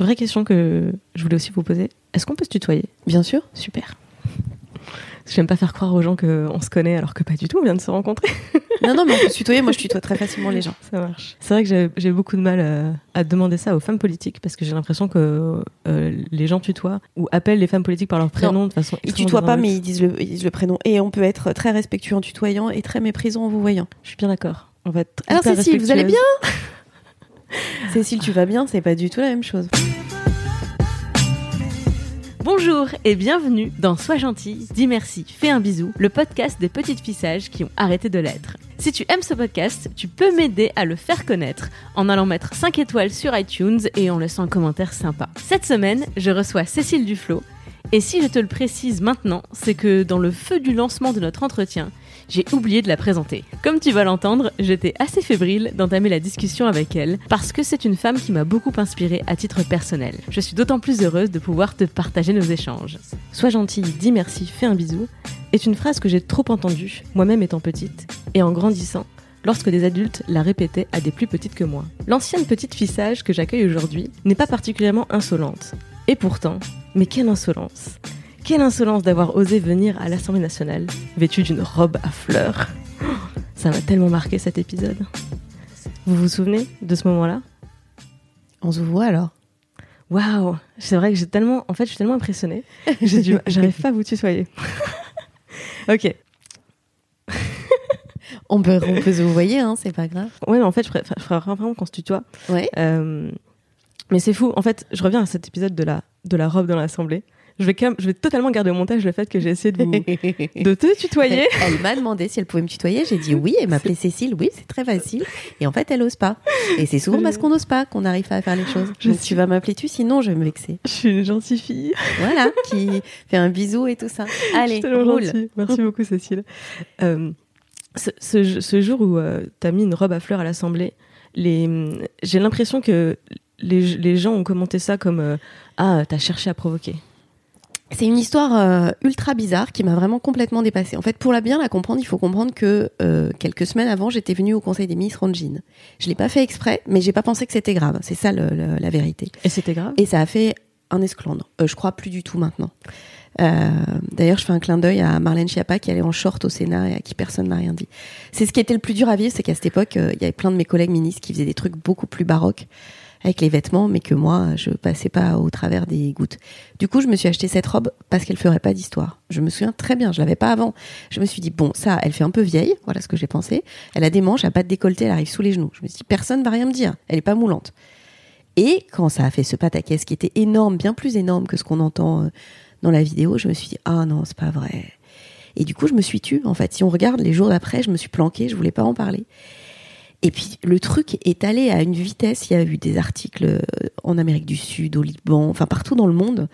Vraie question que je voulais aussi vous poser. Est-ce qu'on peut se tutoyer Bien sûr. Super. J'aime pas faire croire aux gens qu'on se connaît alors que pas du tout, on vient de se rencontrer. Non, non, mais on peut se tutoyer. Moi, je tutoie très facilement les gens. Ça marche. C'est vrai que j'ai- beaucoup de mal euh, à demander ça aux femmes politiques parce que j'ai l'impression que euh, les gens tutoient ou appellent les femmes politiques par leur prénom de façon. Ils tutoient pas, mais ils disent, le, ils disent le prénom. Et on peut être très respectueux en tutoyant et très méprisant en vous voyant. Je suis bien d'accord. On va être Alors, Cécile, vous allez bien Cécile, tu vas bien C'est pas du tout la même chose. Bonjour et bienvenue dans Sois gentil, dis merci, fais un bisou, le podcast des petites fissages qui ont arrêté de l'être. Si tu aimes ce podcast, tu peux m'aider à le faire connaître en allant mettre 5 étoiles sur iTunes et en laissant un commentaire sympa. Cette semaine, je reçois Cécile Duflo. Et si je te le précise maintenant, c'est que dans le feu du lancement de notre entretien, j'ai oublié de la présenter. Comme tu vas l'entendre, j'étais assez fébrile d'entamer la discussion avec elle parce que c'est une femme qui m'a beaucoup inspirée à titre personnel. Je suis d'autant plus heureuse de pouvoir te partager nos échanges. Sois gentille, dis merci, fais un bisou est une phrase que j'ai trop entendue, moi-même étant petite, et en grandissant, lorsque des adultes la répétaient à des plus petites que moi. L'ancienne petite fissage que j'accueille aujourd'hui n'est pas particulièrement insolente. Et pourtant, mais quelle insolence Quelle insolence d'avoir osé venir à l'Assemblée nationale vêtue d'une robe à fleurs. Ça m'a tellement marqué cet épisode. Vous vous souvenez de ce moment-là? On se voit alors. Waouh C'est vrai que j'ai tellement... En fait, je suis tellement impressionnée. J'ai du... J'arrive pas à vous tutoyer. ok. On peut, on peut se vous voyez, hein, c'est pas grave. Ouais, mais en fait, je ferais vraiment qu'on se tutoie. Ouais. Euh, mais c'est fou. En fait, je reviens à cet épisode de la, de la robe dans l'Assemblée. Je vais, quand même, je vais totalement garder au montage le fait que j'ai essayé de, vous, de te tutoyer. Elle m'a demandé si elle pouvait me tutoyer. J'ai dit oui. Elle m'appelait Cécile. Oui, c'est très facile. Et en fait, elle ose pas. Et c'est souvent parce qu'on n'ose pas qu'on n'arrive pas à faire les choses. Je Donc, suis- tu vas m'appeler tu, sinon je vais me vexer. Je suis une gentille fille. Voilà, qui fait un bisou et tout ça. Allez, roule. gentille. Merci beaucoup, Cécile. Euh, ce, ce- ce jour où tu as mis une robe à fleurs à l'Assemblée, j'ai l'impression que les, les gens ont commenté ça comme euh, Ah, t'as cherché à provoquer. C'est une histoire euh, ultra bizarre qui m'a vraiment complètement dépassée. En fait, pour la bien la comprendre, il faut comprendre que euh, quelques semaines avant, j'étais venue au Conseil des ministres en jean. Je l'ai pas fait exprès, mais j'ai pas pensé que c'était grave. C'est ça le- le- la vérité. Et c'était grave? Et ça a fait un esclandre. Euh, je crois plus du tout maintenant. Euh, D'ailleurs, je fais un clin d'œil à Marlène Schiappa qui allait en short au Sénat et à qui personne n'a rien dit. C'est ce qui était le plus dur à vivre, c'est qu'à cette époque, euh, il y avait plein de mes collègues ministres qui faisaient des trucs beaucoup plus baroques avec les vêtements, mais que moi, je passais pas au travers des gouttes. Du coup, je me suis acheté cette robe parce qu'elle ferait pas d'histoire. Je me souviens très bien, je l'avais pas avant. Je me suis dit bon, ça, elle fait un peu vieille, voilà ce que j'ai pensé. Elle a des manches, elle a pas de décolleté, elle arrive sous les genoux. Je me suis dit personne va rien me dire, elle est pas moulante. Et quand ça a fait ce pataquès qui était énorme, bien plus énorme que ce qu'on entend euh, dans la vidéo, je me suis dit ah non, c'est pas vrai. Et du coup, je me suis tue. En fait, si on regarde les jours d'après, je me suis planquée, je voulais pas en parler. Et puis le truc est allé à une vitesse. Il y a eu des articles euh, en Amérique du Sud, au Liban, enfin partout dans le monde.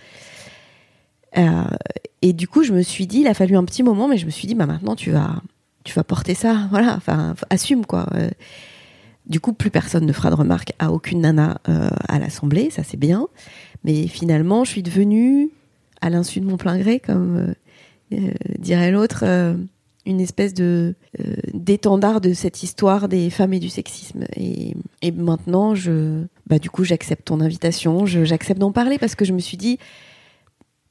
Euh, et du coup, je me suis dit, il a fallu un petit moment, mais je me suis dit, bah maintenant tu vas, tu vas porter ça, voilà, enfin assume quoi. Euh, du coup, plus personne ne fera de remarques à aucune nana euh, à l'Assemblée, ça c'est bien. Mais finalement, je suis devenue, à l'insu de mon plein gré, comme dirait l'autre, une espèce de euh, d'étendard de cette histoire des femmes et du sexisme. Et, maintenant, je, bah du coup, j'accepte ton invitation, j'accepte d'en parler parce que je me suis dit,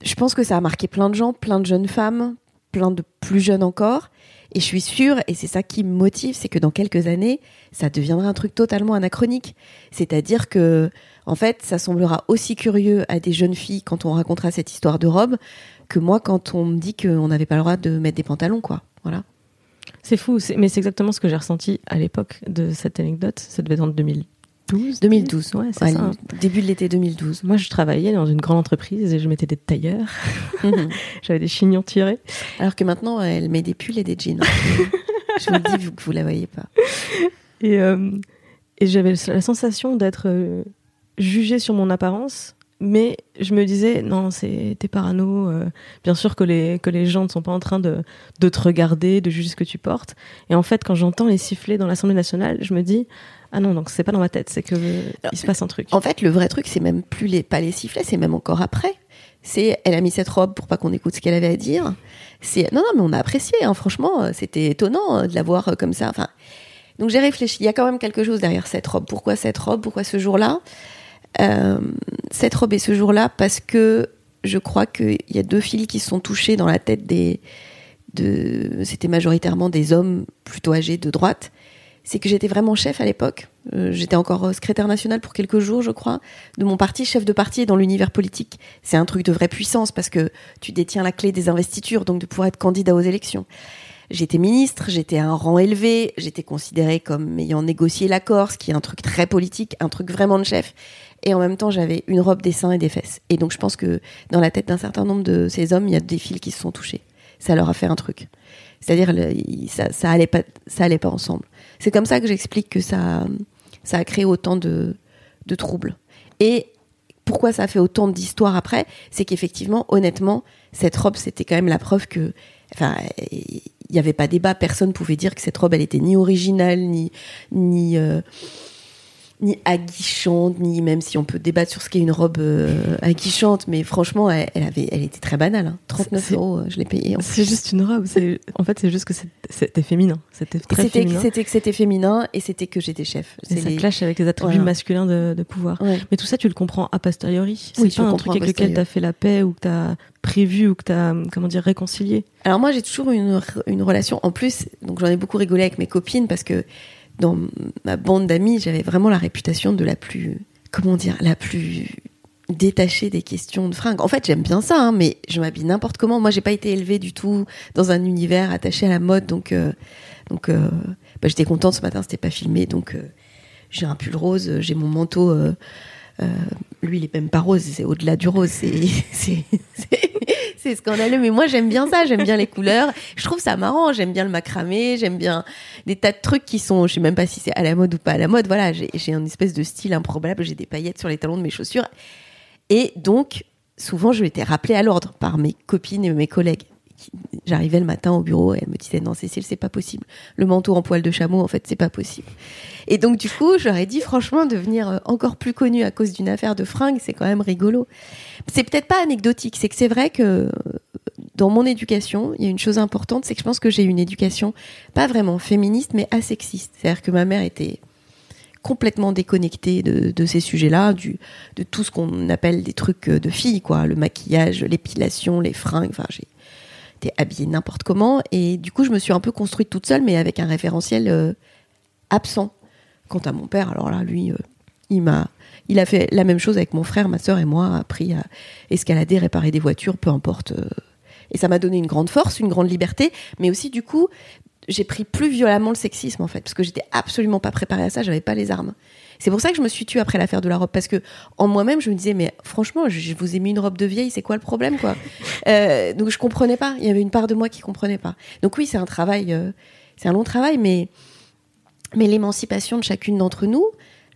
je pense que ça a marqué plein de gens, plein de jeunes femmes, plein de plus jeunes encore. Et je suis sûre, et c'est ça qui me motive, c'est que dans quelques années, ça deviendra un truc totalement anachronique. C'est-à-dire que, en fait, ça semblera aussi curieux à des jeunes filles quand on racontera cette histoire de robe que moi quand on me dit qu'on n'avait pas le droit de mettre des pantalons, quoi. Voilà. C'est fou, mais c'est exactement ce que j'ai ressenti à l'époque de cette anecdote. Ça devait être en 2012. 2012. Ouais, c'est Ouais, ça. Début de l'été 2012. Moi, je travaillais dans une grande entreprise et je mettais des tailleurs. J'avais des chignons tirés. Alors que maintenant, elle met des pulls et des jeans. je vous le dis, que vous la voyez pas. Et, euh, et j'avais la sensation d'être euh, jugée sur mon apparence, mais je me disais non, t'es parano. euh, bien sûr que les que les gens ne sont pas en train de de te regarder, de juger ce que tu portes. Et en fait, quand j'entends les sifflets dans l'Assemblée nationale, je me dis ah non, donc c'est pas dans ma tête, c'est que il se passe un truc. En fait, le vrai truc, c'est même plus les, pas les sifflets, c'est même encore après. C'est, elle a mis cette robe pour pas qu'on écoute ce qu'elle avait à dire. C'est, non, non, mais on a apprécié, hein, franchement, c'était étonnant euh, de la voir euh, comme ça. Enfin, donc j'ai réfléchi. Il y a quand même quelque chose derrière cette robe. Pourquoi cette robe? Pourquoi ce jour-là? Euh, Cette robe et ce jour-là parce que je crois qu'il y a deux fils qui se sont touchés dans la tête des, de, c'était majoritairement des hommes plutôt âgés de droite c'est que j'étais vraiment chef à l'époque. Euh, j'étais encore secrétaire national pour quelques jours, je crois, de mon parti, chef de parti dans l'univers politique. C'est un truc de vraie puissance parce que tu détiens la clé des investitures, donc de pouvoir être candidat aux élections. J'étais ministre, j'étais à un rang élevé, j'étais considérée comme ayant négocié l'accord, ce qui est un truc très politique, un truc vraiment de chef. Et en même temps, j'avais une robe, des seins et des fesses. Et donc, je pense que dans la tête d'un certain nombre de ces hommes, il y a des fils qui se sont touchés. Ça leur a fait un truc. C'est-à-dire, ça, ça allait pas, ça allait pas ensemble. C'est comme ça que j'explique que ça, ça a créé autant de, de troubles. Et pourquoi ça a fait autant d'histoires après? C'est qu'effectivement, honnêtement, cette robe, c'était quand même la preuve que, enfin, il n'y avait pas débat. Personne pouvait dire que cette robe, elle était ni originale, ni, ni, euh, ni aguichante, ni même si on peut débattre sur ce qu'est une robe euh, aguichante, mais franchement, elle, elle avait, elle était très banale. hein. 39 C'est- euros, euh, je l'ai payé. en C'est juste une robe. En fait, c'est juste que c'était féminin. C'était très féminin. c'était que c'était féminin et c'était que j'étais chef. Et ça les- clash avec les attributs Voilà. masculins de, de pouvoir. Ouais. Mais tout ça, tu le comprends a posteriori. C'est Oui, pas un truc avec lequel posteriori. t'as fait la paix ou que t'as prévu ou que t'as, comment dire, réconcilié. Alors moi j'ai toujours une, une relation. En plus, donc j'en ai beaucoup rigolé avec mes copines parce que dans ma bande d'amis, j'avais vraiment la réputation de la plus, comment dire, la plus détachée des questions de fringues. En fait, j'aime bien ça, hein, mais je m'habille n'importe comment. Moi, j'ai pas été élevée du tout dans un univers attaché à la mode, donc euh, donc euh, bah, j'étais contente ce matin, c'était pas filmé, donc euh, j'ai un pull rose, j'ai mon manteau. Euh, lui, il est même pas rose, c'est au-delà du rose. C'est c'est- scandaleux, mais moi j'aime bien ça, j'aime bien les couleurs. Je trouve ça marrant, j'aime bien le macramé, j'aime bien des tas de trucs qui sont, je sais même pas si c'est à la mode ou pas à la mode. Voilà, j'ai une espèce de style improbable, j'ai des paillettes sur les talons de mes chaussures. Et donc, souvent, je m'étais rappelée à l'ordre par mes copines et mes collègues. J'arrivais le matin au bureau et elles me disaient non Cécile c'est pas possible. Le manteau en poil de chameau en fait c'est pas possible. Et donc du coup j'aurais dit franchement devenir euh, encore plus connue à cause d'une affaire de fringues c'est quand même rigolo. C'est peut-être pas anecdotique c'est que c'est vrai que euh, dans mon éducation il y a une chose importante c'est que je pense que j'ai une éducation pas vraiment féministe mais asexiste c'est-à-dire que ma mère était complètement déconnectée de, de ces sujets-là, du, de tout ce qu'on appelle des trucs euh, de filles, quoi, le maquillage, l'épilation, les fringues. Enfin, j'ai habillée n'importe comment, et du coup, je me suis un peu construite toute seule, mais avec un référentiel euh, absent. Quant à mon père, alors là, lui, euh, il m'a, il a fait la même chose avec mon frère, ma sœur et moi, appris à escalader, réparer des voitures, peu importe. euh, et ça m'a donné une grande force, une grande liberté, mais aussi du coup, j'ai pris plus violemment le sexisme en fait, parce que j'étais absolument pas préparée à ça, j'avais pas les armes. C'est pour ça que je me suis tue après l'affaire de la robe, parce que en moi-même, je me disais, mais franchement, je, je vous ai mis une robe de vieille, c'est quoi le problème, quoi? Euh, Donc je comprenais pas. Il y avait une part de moi qui comprenait pas. Donc oui, c'est un travail, euh, c'est un long travail, mais mais l'émancipation de chacune d'entre nous,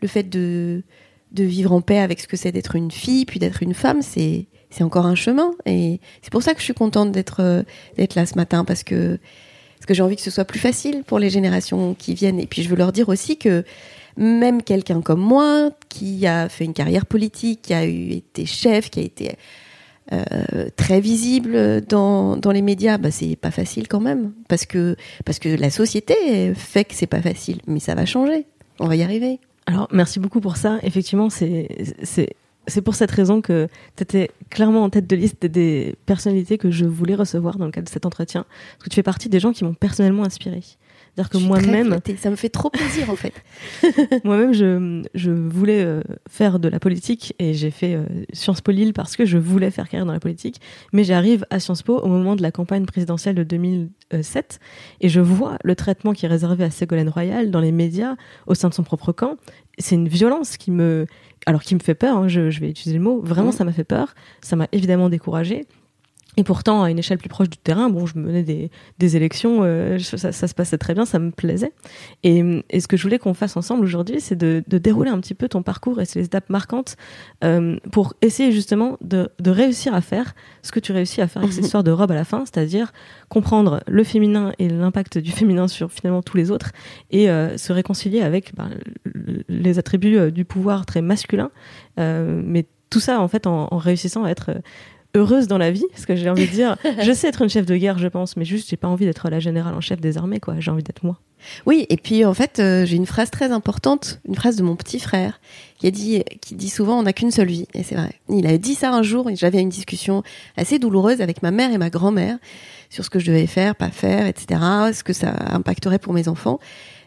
le fait de de vivre en paix avec ce que c'est d'être une fille, puis d'être une femme, c'est c'est encore un chemin. Et c'est pour ça que je suis contente d'être euh, d'être là ce matin, parce que parce que j'ai envie que ce soit plus facile pour les générations qui viennent. Et puis je veux leur dire aussi que même quelqu'un comme moi, qui a fait une carrière politique, qui a été chef, qui a été euh, très visible dans, les médias, bah, c'est pas facile quand même. Parce que, parce que la société fait que c'est pas facile. Mais ça va changer. On va y arriver. Alors, merci beaucoup pour ça. Effectivement, c'est c'est pour cette raison que tu étais clairement en tête de liste des, des personnalités que je voulais recevoir dans le cadre de cet entretien. Parce que tu fais partie des gens qui m'ont personnellement inspiré. C'est-à-dire que moi-même. Ça me fait trop plaisir en fait. moi-même, je, je voulais euh, faire de la politique et j'ai fait euh, Sciences Po Lille parce que je voulais faire carrière dans la politique. Mais j'arrive à Sciences Po au moment de la campagne présidentielle de 2007 et je vois le traitement qui est réservé à Ségolène Royal dans les médias au sein de son propre camp. C'est une violence qui me, alors qui me fait peur. hein, je, je vais utiliser le mot. Vraiment, ça m'a fait peur. Ça m'a évidemment découragée. Et pourtant, à une échelle plus proche du terrain, bon, je menais des, des élections, euh, ça, ça, se passait très bien, ça me plaisait. Et, et ce que je voulais qu'on fasse ensemble aujourd'hui, c'est de, de, dérouler un petit peu ton parcours et les étapes marquantes euh, pour essayer justement de, de, réussir à faire ce que tu réussis à faire avec cette histoire de robe à la fin, c'est-à-dire comprendre le féminin et l'impact du féminin sur finalement tous les autres et euh, se réconcilier avec ben, les attributs euh, du pouvoir très masculin, euh, mais tout ça en fait en, en réussissant à être heureuse dans la vie, parce que j'ai envie de dire, je sais être une chef de guerre, je pense, mais juste j'ai pas envie d'être la générale en chef des armées, quoi. J'ai envie d'être moi. Oui, et puis en fait, euh, j'ai une phrase très importante, une phrase de mon petit frère, qui a dit, qui dit souvent, on n'a qu'une seule vie, et c'est vrai. Il a dit ça un jour, et j'avais une discussion assez douloureuse avec ma mère et ma grand-mère sur ce que je devais faire, pas faire, etc., ce que ça impacterait pour mes enfants.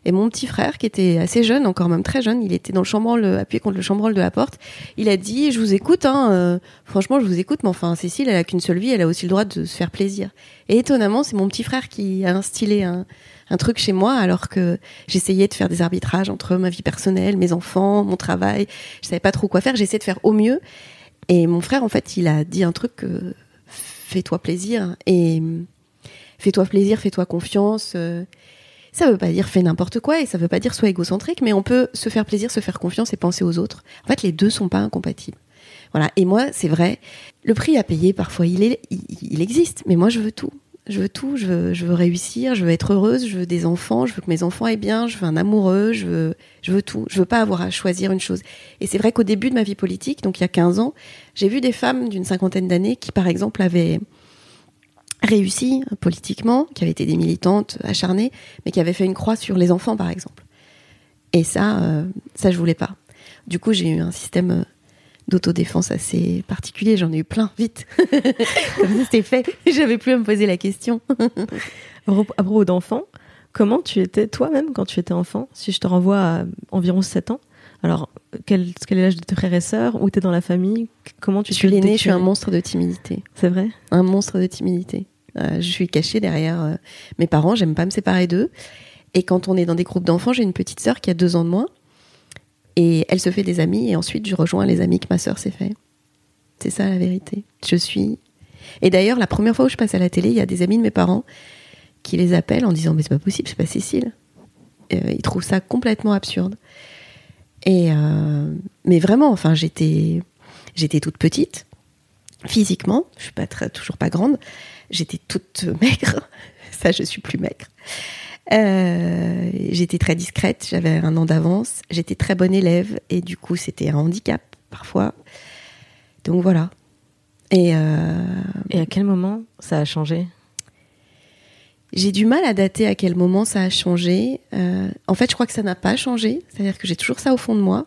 Et mon petit frère, qui était assez jeune, encore même très jeune, il était dans le chambranle, appuyé contre le chambranle de la porte. Il a dit, je vous écoute, hein, euh, franchement, je vous écoute, mais enfin, Cécile, elle a qu'une seule vie, elle a aussi le droit de se faire plaisir. Et étonnamment, c'est mon petit frère qui a instillé un, un truc chez moi, alors que j'essayais de faire des arbitrages entre ma vie personnelle, mes enfants, mon travail. Je savais pas trop quoi faire. J'essayais de faire au mieux. Et mon frère, en fait, il a dit un truc, fais-toi plaisir et fais-toi plaisir, fais-toi confiance. Euh, ça veut pas dire fais n'importe quoi et ça veut pas dire sois égocentrique, mais on peut se faire plaisir, se faire confiance et penser aux autres. En fait, les deux sont pas incompatibles. Voilà. Et moi, c'est vrai, le prix à payer, parfois, il, est, il, il, existe, mais moi, je veux tout. Je veux tout. Je veux, je veux réussir, je veux être heureuse, je veux des enfants, je veux que mes enfants aient bien, je veux un amoureux, je veux, je veux tout. Je veux pas avoir à choisir une chose. Et c'est vrai qu'au début de ma vie politique, donc il y a 15 ans, j'ai vu des femmes d'une cinquantaine d'années qui, par exemple, avaient réussi politiquement, qui avaient été des militantes acharnées, mais qui avaient fait une croix sur les enfants, par exemple. Et ça, euh, ça je voulais pas. Du coup, j'ai eu un système euh, d'autodéfense assez particulier. J'en ai eu plein, vite. Comme ça, c'était fait. J'avais plus à me poser la question. à propos d'enfants, comment tu étais toi-même quand tu étais enfant? Si je te renvoie à environ 7 ans, alors, quel, quel est l'âge de tes frères et sœurs? Où tu es dans la famille? Comment tu Je suis l'aîné, je suis un monstre de timidité. C'est vrai? Un monstre de timidité. Euh, je suis cachée derrière euh, mes parents, j'aime pas me séparer d'eux. Et quand on est dans des groupes d'enfants, j'ai une petite sœur qui a deux ans de moins. Et elle se fait des amis, et ensuite je rejoins les amis que ma sœur s'est fait. C'est ça la vérité. Je suis. Et d'ailleurs, la première fois où je passe à la télé, il y a des amis de mes parents qui les appellent en disant Mais c'est pas possible, c'est pas Cécile. Euh, ils trouvent ça complètement absurde. Et mais vraiment, enfin, j'étais toute petite physiquement. Je suis pas très, toujours pas grande. J'étais toute maigre. Ça, je suis plus maigre. Euh, j'étais très discrète. J'avais un an d'avance. J'étais très bonne élève et du coup, c'était un handicap parfois. Donc voilà. Et, euh, et à quel moment ça a changé? J'ai du mal à dater à quel moment ça a changé. Euh, en fait, je crois que ça n'a pas changé. C'est-à-dire que j'ai toujours ça au fond de moi.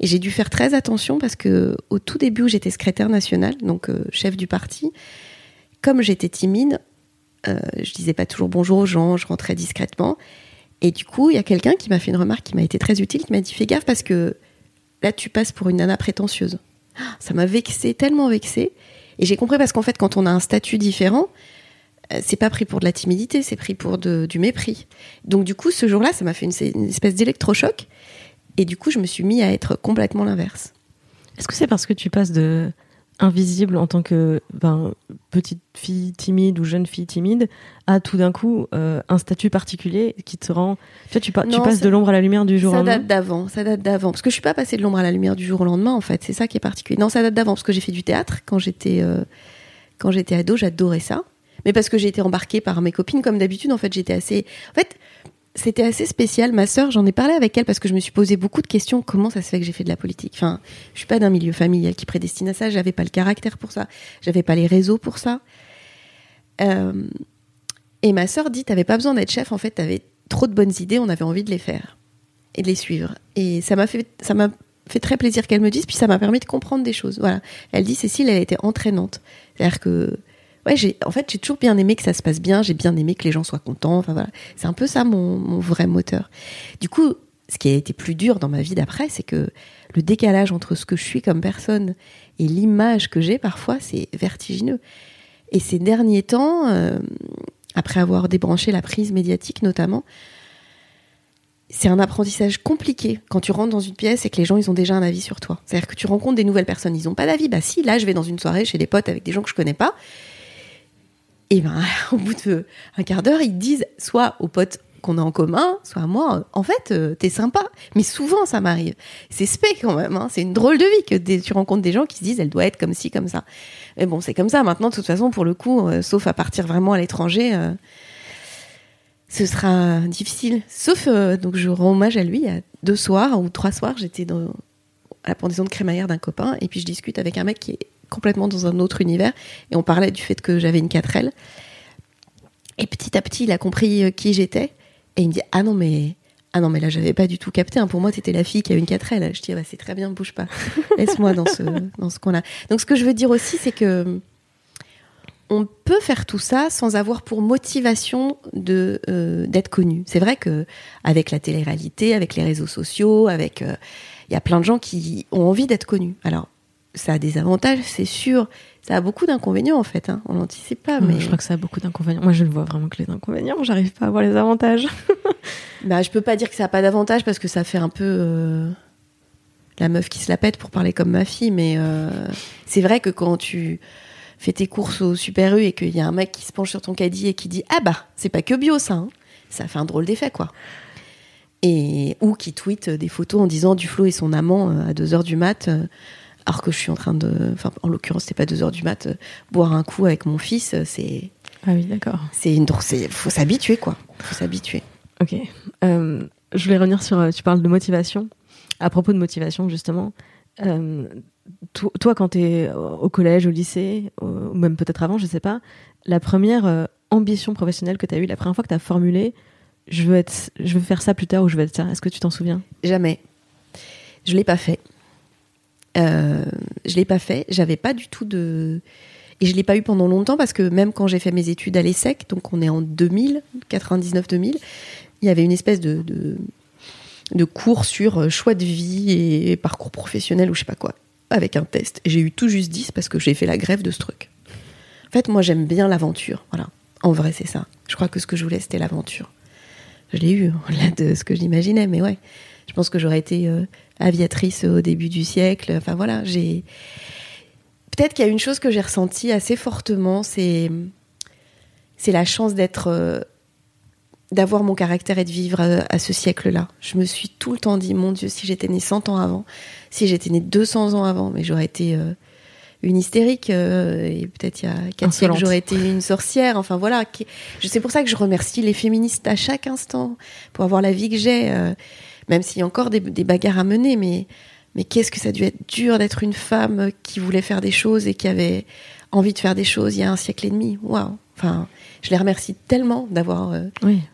Et j'ai dû faire très attention parce que au tout début où j'étais secrétaire nationale, donc euh, chef du parti, comme j'étais timide, euh, je disais pas toujours bonjour aux gens, je rentrais discrètement. Et du coup, il y a quelqu'un qui m'a fait une remarque qui m'a été très utile, qui m'a dit fais gaffe parce que là, tu passes pour une nana prétentieuse. Ça m'a vexé, tellement vexé. Et j'ai compris parce qu'en fait, quand on a un statut différent, euh, c'est pas pris pour de la timidité, c'est pris pour du mépris. Donc du coup, ce jour-là, ça m'a fait une, une espèce d'électrochoc. Et du coup, je me suis mis à être complètement l'inverse. Est-ce que c'est parce que tu passes de invisible en tant que ben, petite fille timide ou jeune fille timide à tout d'un coup euh, un statut particulier qui te rend tu vois, tu, pas, non, tu passes de l'ombre à la lumière du jour au lendemain ça date d'avant ça date d'avant. Parce que je suis pas passée de l'ombre à la lumière du jour au lendemain en fait. C'est ça qui est particulier. Non ça date d'avant parce que j'ai fait du théâtre quand j'étais euh, quand j'étais ado j'adorais ça. Mais parce que j'ai été embarquée par mes copines comme d'habitude en fait j'étais assez en fait c'était assez spécial. Ma sœur j'en ai parlé avec elle parce que je me suis posé beaucoup de questions. Comment ça se fait que j'ai fait de la politique? Enfin je suis pas d'un milieu familial qui prédestine à ça. J'avais pas le caractère pour ça. J'avais pas les réseaux pour ça. Euh, et ma sœur dit t'avais pas besoin d'être chef en fait t'avais trop de bonnes idées on avait envie de les faire et de les suivre. Et ça m'a fait ça m'a fait très plaisir qu'elle me dise puis ça m'a permis de comprendre des choses. Voilà. Elle dit Cécile elle était entraînante. C'est à dire que ouais, j'ai, en fait, j'ai toujours bien aimé que ça se passe bien, j'ai bien aimé que les gens soient contents. Enfin voilà, c'est un peu ça mon, mon vrai moteur. Du coup, ce qui a été plus dur dans ma vie d'après, c'est que le décalage entre ce que je suis comme personne et l'image que j'ai parfois, c'est vertigineux. Et ces derniers temps, euh, après avoir débranché la prise médiatique notamment, c'est un apprentissage compliqué quand tu rentres dans une pièce et que les gens ils ont déjà un avis sur toi. C'est-à-dire que tu rencontres des nouvelles personnes, ils n'ont pas d'avis. Bah si, là je vais dans une soirée chez des potes avec des gens que je connais pas Et ben, au bout d'un quart d'heure, ils disent soit aux potes qu'on a en commun, soit à moi, en fait, euh, t'es sympa. Mais souvent, ça m'arrive. C'est spec quand même. Hein. C'est une drôle de vie que tu rencontres des gens qui se disent, elle doit être comme ci, comme ça. Mais bon, c'est comme ça. Maintenant, de toute façon, pour le coup, euh, sauf à partir vraiment à l'étranger, euh, ce sera difficile. Sauf, donc, je rends hommage à lui. Il y a deux soirs ou trois soirs, j'étais dans à la pendaison de crémaillère d'un copain, et puis je discute avec un mec qui est complètement dans un autre univers, et on parlait du fait que j'avais une 4L. Et petit à petit, il a compris qui j'étais. Et il me dit Ah non, mais. Ah non, mais là, j'avais pas du tout capté. Hein. Pour moi, t'étais la fille qui a une 4L. Je dis, ah bah, c'est très bien, bouge pas. Laisse-moi dans ce, dans ce coin-là. Donc, ce que je veux dire aussi, c'est que on peut faire tout ça sans avoir pour motivation de euh, d'être connu. C'est vrai que avec la télé-réalité, avec les réseaux sociaux, avec euh, il y a plein de gens qui ont envie d'être connus. Alors ça a des avantages, c'est sûr. Ça a beaucoup d'inconvénients en fait. Hein. On n'anticipe pas. Mais je crois que ça a beaucoup d'inconvénients. Moi, je ne vois vraiment que les inconvénients. J'arrive pas à voir les avantages. bah, je peux pas dire que ça a pas d'avantages parce que ça fait un peu euh, la meuf qui se la pète pour parler comme ma fille. Mais euh, c'est vrai que quand tu fais tes courses au Super U et qu'il y a un mec qui se penche sur ton caddie et qui dit ah bah c'est pas que bio ça, hein. ça fait un drôle d'effet quoi. Et ou qui tweet des photos en disant du flot et son amant euh, à 2 heures du mat alors que je suis en train de, enfin, en l'occurrence, c'est pas deux heures du mat, euh, boire un coup avec mon fils, euh, c'est. Ah oui, d'accord. C'est une, faut s'habituer, quoi. Faut s'habituer. Ok. Euh, je voulais revenir sur, tu parles de motivation. À propos de motivation, justement, toi, quand tu es au collège, au lycée, ou même peut-être avant, je sais pas, la première ambition professionnelle que tu as eue, la première fois que tu as formulé, je veux, être, je veux faire ça plus tard ou je veux être ça, est-ce que tu t'en souviens? Jamais. Je l'ai pas fait. Euh, je l'ai pas fait. J'avais pas du tout de et je l'ai pas eu pendant longtemps parce que même quand j'ai fait mes études à l'ESSEC, donc on est en 2000, 99-2000, il y avait une espèce de, de, cours sur euh, choix de vie et parcours professionnel ou je sais pas quoi, avec un test. Et j'ai eu tout juste 10 parce que j'ai fait la grève de ce truc. En fait, moi j'aime bien l'aventure. Voilà. En vrai, c'est ça. Je crois que ce que je voulais, c'était l'aventure. Je l'ai eu, au-delà de ce que j'imaginais, mais ouais. Je pense que j'aurais été euh, aviatrice au début du siècle. Enfin voilà, j'ai. Peut-être qu'il y a une chose que j'ai ressentie assez fortement, c'est c'est la chance d'être euh, d'avoir mon caractère et de vivre à, ce siècle-là. Je me suis tout le temps dit, mon Dieu, si j'étais née 100 ans avant, si j'étais née 200 ans avant, mais j'aurais été euh, une hystérique, euh, et peut-être il y a 4 siècles, j'aurais été une sorcière. Enfin voilà, c'est pour ça que je remercie les féministes à chaque instant pour avoir la vie que j'ai même s'il y a encore des, bagarres à mener, mais, mais qu'est-ce que ça a dû être dur d'être une femme qui voulait faire des choses et qui avait envie de faire des choses il y a un siècle et demi. Waouh! Enfin, je les remercie tellement d'avoir euh,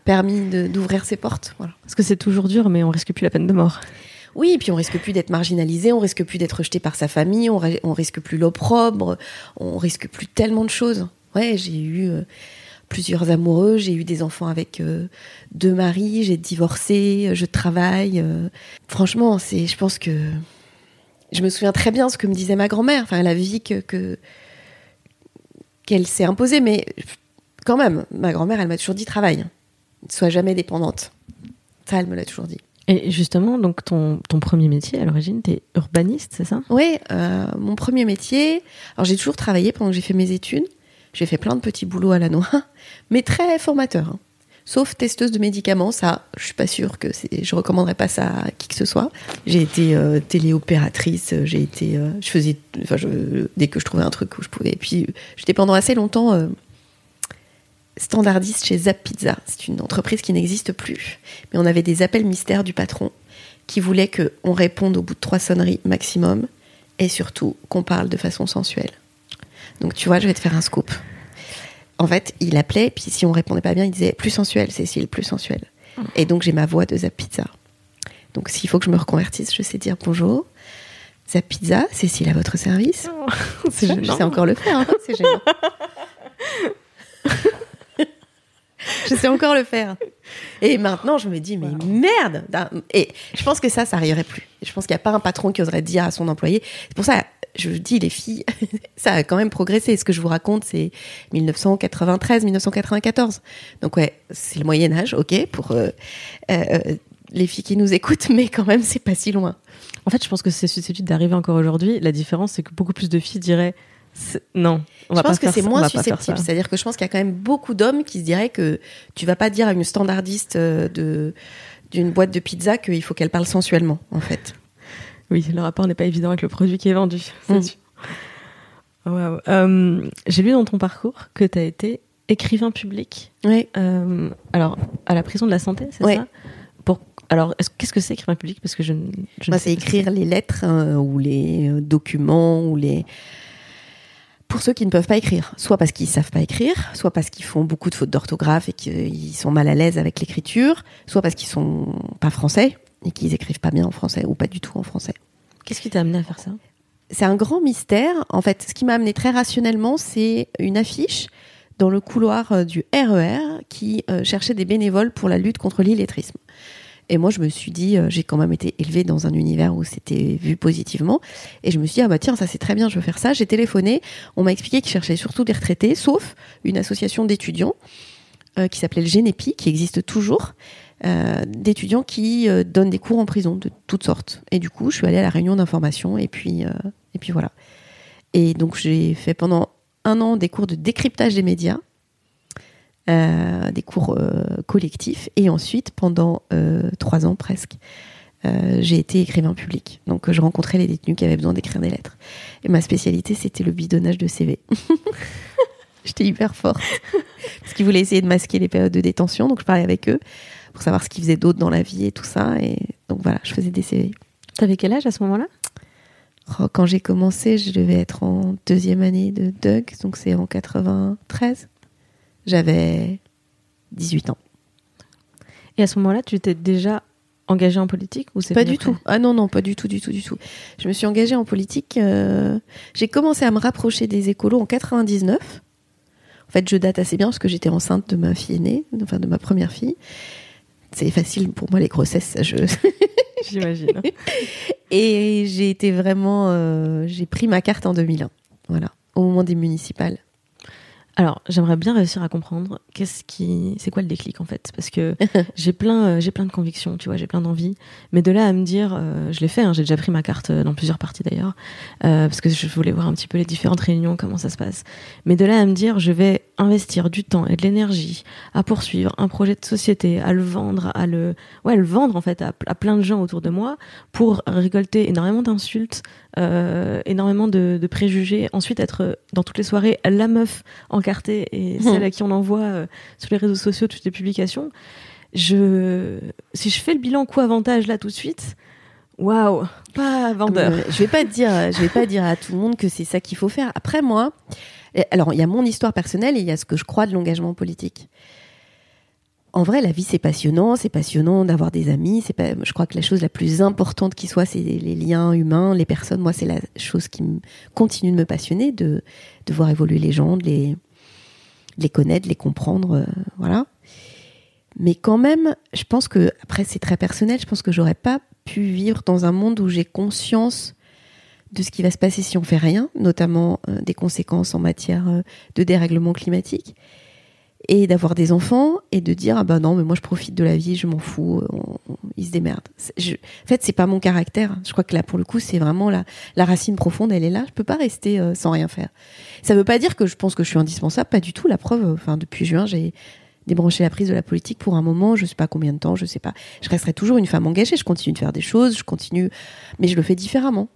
permis d'ouvrir ces portes. Voilà. Parce que c'est toujours dur, mais on risque plus la peine de mort. Oui, et puis on risque plus d'être marginalisé, on risque plus d'être rejeté par sa famille, on, on risque plus l'opprobre, on risque plus tellement de choses. Ouais, j'ai eu euh, plusieurs amoureux, j'ai eu des enfants avec euh, deux maris, j'ai divorcé, je travaille. Euh. Franchement, c'est, je pense que je me souviens très bien ce que me disait ma grand-mère, enfin la vie que, qu'elle s'est imposée, mais quand même, ma grand-mère, elle m'a toujours dit travail, ne sois jamais dépendante. Ça, elle me l'a toujours dit. Et justement, donc ton, ton premier métier à l'origine, tu es urbaniste, c'est ça? Oui, euh, mon premier métier. Alors j'ai toujours travaillé pendant que j'ai fait mes études. J'ai fait plein de petits boulots à la noix, mais très formateurs. Hein. Sauf testeuse de médicaments, ça, je suis pas sûre que je recommanderais pas ça à qui que ce soit. J'ai été euh, téléopératrice, j'ai été, euh, je faisais, dès que je trouvais un truc où je pouvais. Et puis, j'étais pendant assez longtemps euh, standardiste chez Zap Pizza. C'est une entreprise qui n'existe plus, mais on avait des appels mystères du patron qui voulait qu'on réponde au bout de trois sonneries maximum et surtout qu'on parle de façon sensuelle. Donc tu vois, je vais te faire un scoop. En fait, il appelait, puis si on répondait pas bien, il disait plus sensuel, Cécile, plus sensuel. Et donc j'ai ma voix de Zap Pizza. Donc s'il faut que je me reconvertisse, je sais dire bonjour. Zap Pizza, Cécile à votre service. Oh, je sais encore le faire, hein, c'est gênant. je sais encore le faire. Et maintenant, je me dis, mais merde Et je pense que ça, ça arriverait plus. Je pense qu'il n'y a pas un patron qui oserait dire à son employé. C'est pour ça, je dis, les filles, ça a quand même progressé. Ce que je vous raconte, c'est 1993, 1994. Donc ouais, c'est le Moyen Âge, ok, pour euh, euh, les filles qui nous écoutent, mais quand même, c'est pas si loin. En fait, je pense que c'est susceptible d'arriver encore aujourd'hui. La différence, c'est que beaucoup plus de filles diraient Non, on je va pas pense que c'est moins susceptible. C'est-à-dire que je pense qu'il y a quand même beaucoup d'hommes qui se diraient que tu vas pas dire à une standardiste euh, de d'une boîte de pizza qu'il faut qu'elle parle sensuellement, en fait. Oui, le rapport n'est pas évident avec le produit qui est vendu. c'est Mm. sûr. Waouh. Euh, J'ai lu dans ton parcours que tu as été écrivain public. Oui. euh, alors, à la prison de la santé, c'est Ouais. ça? Pour, Alors, est-ce- qu'est-ce que c'est écrivain public? Parce que je, ne- je ne Bah, c'est écrire les lettres euh, ou les documents ou les. Pour ceux qui ne peuvent pas écrire, soit parce qu'ils savent pas écrire, soit parce qu'ils font beaucoup de fautes d'orthographe et qu'ils sont mal à l'aise avec l'écriture, soit parce qu'ils sont pas français et qu'ils écrivent pas bien en français ou pas du tout en français. Qu'est-ce qui t'a amené à faire ça? C'est un grand mystère. En fait, ce qui m'a amené très rationnellement, c'est une affiche dans le couloir euh, du RER qui euh, cherchait des bénévoles pour la lutte contre l'illettrisme. Et moi, je me suis dit, euh, j'ai quand même été élevée dans un univers où c'était vu positivement. Et je me suis dit, ah bah tiens, ça c'est très bien, je veux faire ça. J'ai téléphoné. On m'a expliqué qu'ils cherchaient surtout des retraités, sauf une association d'étudiants euh, qui s'appelait le Génépi, qui existe toujours, euh, d'étudiants qui euh, donnent des cours en prison de toutes sortes. Et du coup, je suis allée à la réunion d'information et puis, euh, et puis voilà. Et donc, j'ai fait pendant un an des cours de décryptage des médias, des cours collectifs, et ensuite, pendant trois ans presque, j'ai été écrivain public. Donc, je rencontrais les détenus qui avaient besoin d'écrire des lettres. Et ma spécialité, c'était le bidonnage de CV. J'étais hyper forte. Parce qu'ils voulaient essayer de masquer les périodes de détention, donc je parlais avec eux pour savoir ce qu'ils faisaient d'autre dans la vie et tout ça. Et donc voilà, je faisais des CV. T'avais quel âge à ce moment-là? Oh, Quand j'ai commencé, je devais être en deuxième année de Doug, donc c'est en 93. J'avais 18 ans. Et à ce moment-là, tu t'es déjà engagé en politique ou c'est Pas du tout. Ah non, non, pas du tout, du tout, du tout. Je me suis engagée en politique. euh, J'ai commencé à me rapprocher des écolos en 99. En fait, je date assez bien parce que j'étais enceinte de ma fille aînée, enfin de ma première fille. C'est facile pour moi les grossesses, ça, je... J'imagine. Et j'ai été vraiment, euh, j'ai pris ma carte en 2001. Voilà, au moment des municipales. Alors, j'aimerais bien réussir à comprendre qu'est-ce qui, c'est quoi le déclic en fait, parce que j'ai plein, euh, j'ai plein de convictions, tu vois, j'ai plein d'envies, mais de là à me dire, euh, je l'ai fait, hein, j'ai déjà pris ma carte euh, dans plusieurs parties d'ailleurs, euh, parce que je voulais voir un petit peu les différentes réunions, comment ça se passe, mais de là à me dire, je vais investir du temps et de l'énergie à poursuivre un projet de société, à le vendre, à le, ouais, le vendre en fait à, à plein de gens autour de moi pour récolter énormément d'insultes, euh, énormément de, de préjugés, ensuite être euh, dans toutes les soirées la meuf encartée et celle à qui on envoie euh, sur les réseaux sociaux toutes les publications. Je, si je fais le bilan coût-avantage là tout de suite, waouh, pas vendeur. Euh, je vais pas te dire, je vais pas dire à tout le monde que c'est ça qu'il faut faire. Après moi, alors il y a mon histoire personnelle et il y a ce que je crois de l'engagement politique. En vrai, la vie c'est passionnant, c'est passionnant d'avoir des amis. C'est pas, je crois que la chose la plus importante qui soit, c'est les liens humains, les personnes. Moi, c'est la chose qui continue de me passionner, de, de voir évoluer les gens, de les, les connaître, de les comprendre, euh, voilà. Mais quand même, je pense que après c'est très personnel. Je pense que j'aurais pas pu vivre dans un monde où j'ai conscience de ce qui va se passer si on fait rien, notamment euh, des conséquences en matière euh, de dérèglement climatique, et d'avoir des enfants et de dire ah bah non mais moi je profite de la vie, je m'en fous, euh, ils se démerdent. En fait c'est pas mon caractère. Je crois que là pour le coup c'est vraiment la, la racine profonde, elle est là. Je peux pas rester euh, sans rien faire. Ça veut pas dire que je pense que je suis indispensable, pas du tout. La preuve, enfin depuis juin j'ai débranché la prise de la politique pour un moment, je sais pas combien de temps, je sais pas. Je resterai toujours une femme engagée, je continue de faire des choses, je continue, mais je le fais différemment.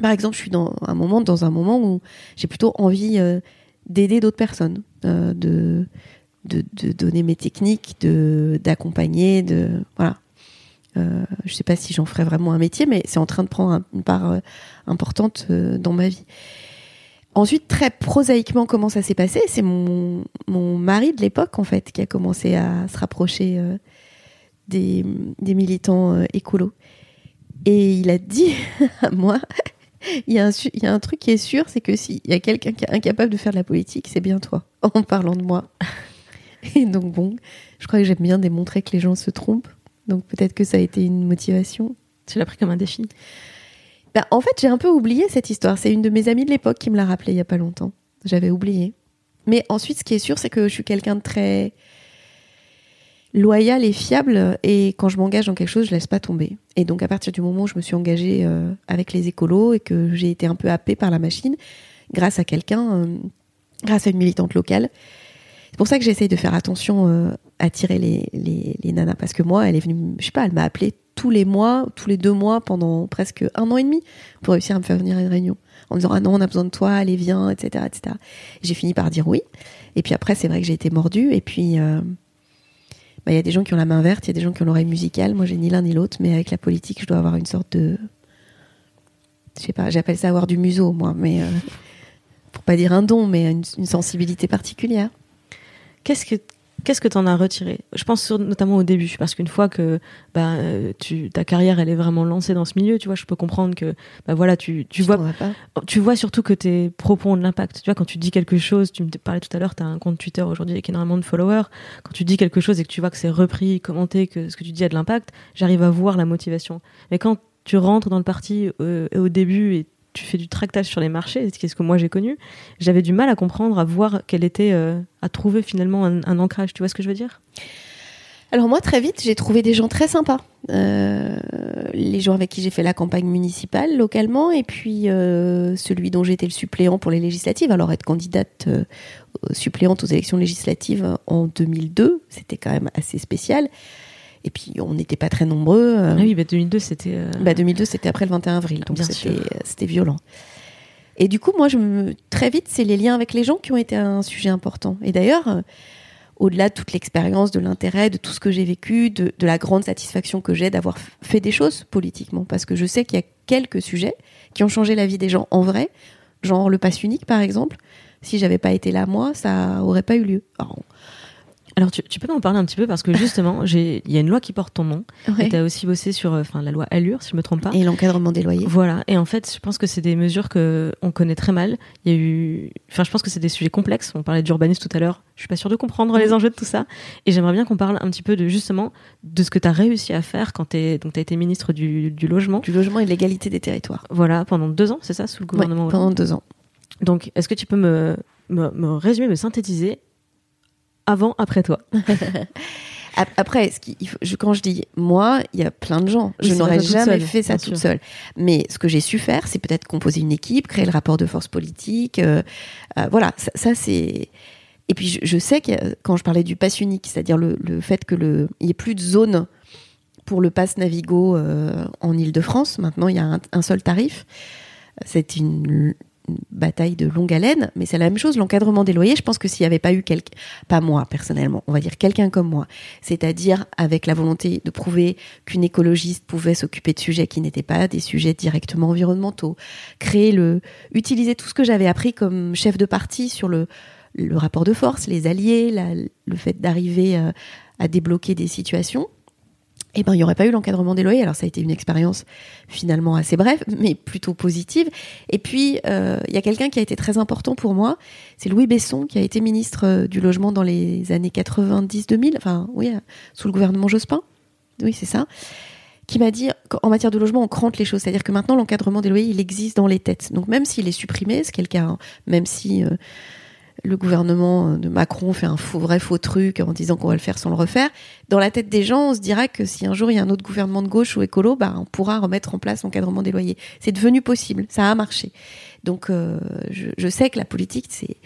Par exemple, je suis dans un moment, dans un moment où j'ai plutôt envie euh, d'aider d'autres personnes, euh, de, de, donner mes techniques, d'accompagner, de voilà. Euh, je sais pas si j'en ferai vraiment un métier, mais c'est en train de prendre un- une part euh, importante euh, dans ma vie. Ensuite, très prosaïquement, comment ça s'est passé? C'est mon, mon mari de l'époque, en fait, qui a commencé à se rapprocher des, des militants écolos. Et il a dit à moi, il y, a un, il y a un truc qui est sûr, c'est que s'il y a quelqu'un qui est incapable de faire de la politique, c'est bien toi, en parlant de moi. Et donc bon, je crois que j'aime bien démontrer que les gens se trompent. Donc peut-être que ça a été une motivation. Tu l'as pris comme un défi? Bah, en fait, j'ai un peu oublié cette histoire. C'est une de mes amies de l'époque qui me l'a rappelé il y a pas longtemps. J'avais oublié. Mais ensuite, ce qui est sûr, c'est que je suis quelqu'un de très loyal et fiable. Et quand je m'engage dans quelque chose, je laisse pas tomber. Et donc, à partir du moment où je me suis engagée euh, avec les écolos et que j'ai été un peu happée par la machine, grâce à quelqu'un, euh, grâce à une militante locale. C'est pour ça que j'essaye de faire attention euh, à tirer les, les, les, nanas. Parce que moi, elle est venue, je sais pas, elle m'a appelé tous les mois, tous les deux mois, pendant presque un an et demi, pour réussir à me faire venir à une réunion. En me disant, ah non, on a besoin de toi, allez, viens, etc. etc. J'ai fini par dire oui. Et puis après, c'est vrai que j'ai été mordue. Et puis, euh, bah, il y a des gens qui ont la main verte, il y a des gens qui ont l'oreille musicale. Moi, j'ai ni l'un ni l'autre, mais avec la politique, je dois avoir une sorte de. Je sais pas, j'appelle ça avoir du museau, moi, mais. Euh, pour pas dire un don, mais une, une sensibilité particulière. Qu'est-ce que Qu'est-ce que tu en as retiré? Je pense notamment au début, parce qu'une fois que bah, tu, ta carrière elle est vraiment lancée dans ce milieu, tu vois, je peux comprendre que bah, voilà, tu, tu vois, tu vois surtout que tes propos ont de l'impact. Tu vois, quand tu dis quelque chose, tu me parlais tout à l'heure, tu as un compte Twitter aujourd'hui avec énormément de followers. Quand tu dis quelque chose et que tu vois que c'est repris, commenté, que ce que tu dis a de l'impact, j'arrive à voir la motivation. Mais quand tu rentres dans le parti euh, au début et tu fais du tractage sur les marchés, ce que moi j'ai connu, j'avais du mal à comprendre, à voir quel était, euh, à trouver finalement un, ancrage. Tu vois ce que je veux dire? Alors moi très vite j'ai trouvé des gens très sympas, euh, les gens avec qui j'ai fait la campagne municipale localement et puis euh, celui dont j'étais le suppléant pour les législatives. Alors être candidate suppléante aux élections législatives en 2002, c'était quand même assez spécial. Et puis on n'était pas très nombreux. Euh. Ah oui, bah 2002 c'était. Euh, bah 2002 c'était après le 21 avril, donc c'était violent. Et du coup, moi, je me... très vite, c'est les liens avec les gens qui ont été un sujet important. Et d'ailleurs, euh, au-delà de toute l'expérience, de l'intérêt, de tout ce que j'ai vécu, de, de, la grande satisfaction que j'ai d'avoir fait des choses politiquement, parce que je sais qu'il y a quelques sujets qui ont changé la vie des gens en vrai, genre le pass unique par exemple. Si j'avais pas été là moi, ça aurait pas eu lieu. Alors, alors, tu, peux m'en parler un petit peu parce que justement, il y a une loi qui porte ton nom. Et tu as aussi bossé sur euh, enfin, la loi Allure, si je me trompe pas. Et l'encadrement des loyers. Voilà. Et en fait, je pense que c'est des mesures que on connaît très mal. Il y a eu, enfin, je pense que c'est des sujets complexes. On parlait d'urbanisme tout à l'heure. Je suis pas sûre de comprendre les enjeux de tout ça. Et j'aimerais bien qu'on parle un petit peu de justement de ce que tu as réussi à faire quand tu as été ministre du, logement. Du logement et de l'égalité des territoires. Voilà, pendant deux ans, c'est ça, sous le gouvernement. pendant deux ans. Donc, est-ce que tu peux me, me, me résumer, me synthétiser avant, après toi Après, ce qui, quand je dis moi, il y a plein de gens. je n'aurais jamais fait ça toute seule. Mais ce que j'ai su faire, c'est peut-être composer une équipe, créer le rapport de force politique. Euh, euh, voilà, ça, c'est. Et puis je, sais que quand je parlais du pass unique, c'est-à-dire le, fait que le, il y ait plus de zones pour le pass Navigo euh, en Ile-de-France. Maintenant, il y a un, un seul tarif. C'est une bataille de longue haleine, mais c'est la même chose, l'encadrement des loyers. Je pense que s'il n'y avait pas eu quelqu'un, pas moi personnellement, on va dire quelqu'un comme moi, c'est-à-dire avec la volonté de prouver qu'une écologiste pouvait s'occuper de sujets qui n'étaient pas des sujets directement environnementaux, créer le, utiliser tout ce que j'avais appris comme chef de parti sur le, rapport de force, les alliés, le fait d'arriver euh, à débloquer des situations eh ben, il n'y aurait pas eu l'encadrement des loyers. Alors, ça a été une expérience finalement assez brève, mais plutôt positive. Et puis, euh, il y a quelqu'un qui a été très important pour moi. C'est Louis Besson, qui a été ministre euh, du Logement dans les années 90-2000, enfin, oui, euh, sous le gouvernement Jospin. Oui, c'est ça. Qui m'a dit, en matière de logement, on crante les choses. C'est-à-dire que maintenant, l'encadrement des loyers, il existe dans les têtes. Donc, même s'il est supprimé, ce qui est le cas, hein, même si le gouvernement de Macron fait un faux, vrai faux truc en disant qu'on va le faire sans le refaire. Dans la tête des gens, on se dira que si un jour il y a un autre gouvernement de gauche ou écolo, bah, on pourra remettre en place l'encadrement des loyers. C'est devenu possible, ça a marché. Donc euh, je, je sais que la politique, c'est...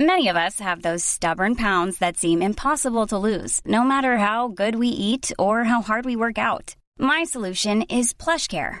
Many of us have those stubborn pounds that seem impossible to lose, no matter how good we eat or how hard we work out. My solution is PlushCare.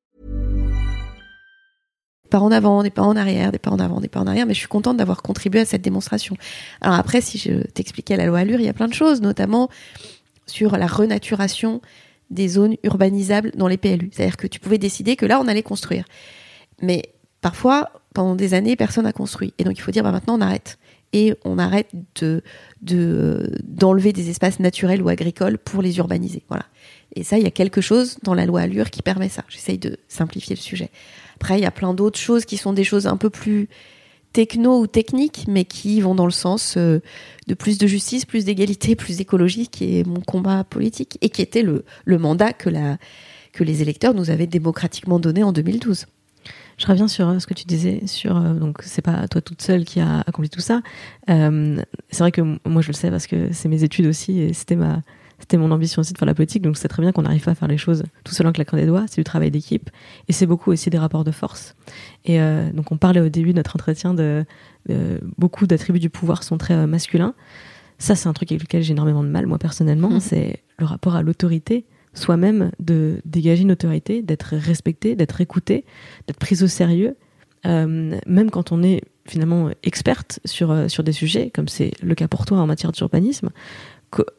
Pas en avant, des pas en arrière, des pas en avant, des pas en arrière, mais je suis contente d'avoir contribué à cette démonstration. Alors après, si je t'expliquais la loi Allure, il y a plein de choses, notamment sur la renaturation des zones urbanisables dans les PLU. C'est-à-dire que tu pouvais décider que là, on allait construire. Mais parfois, pendant des années, personne n'a construit. Et donc, il faut dire, bah, maintenant, on arrête. Et on arrête de, de, d'enlever des espaces naturels ou agricoles pour les urbaniser. Voilà. Et ça, il y a quelque chose dans la loi Allure qui permet ça. J'essaye de simplifier le sujet. Après, il y a plein d'autres choses qui sont des choses un peu plus techno ou techniques, mais qui vont dans le sens euh, de plus de justice, plus d'égalité, plus d'écologie, qui est mon combat politique et qui était le, mandat que, la, que les électeurs nous avaient démocratiquement donné en 2012. Je reviens sur euh, ce que tu disais sur euh, donc c'est pas toi toute seule qui a accompli tout ça. C'est vrai que moi je le sais parce que c'est mes études aussi et c'était ma c'était mon ambition aussi de faire la politique donc c'est très bien qu'on n'arrive pas à faire les choses tout seul en claquant des doigts. C'est du travail d'équipe et c'est beaucoup aussi des rapports de force. Et donc on parlait au début de notre entretien de, beaucoup d'attributs du pouvoir sont très masculins. Ça c'est un truc avec lequel j'ai énormément de mal moi personnellement. Mmh. C'est le rapport à l'autorité soi-même de dégager une autorité, d'être respecté, d'être écouté, d'être prise au sérieux, euh, même quand on est finalement experte sur, euh, sur des sujets, comme c'est le cas pour toi en matière d'urbanisme.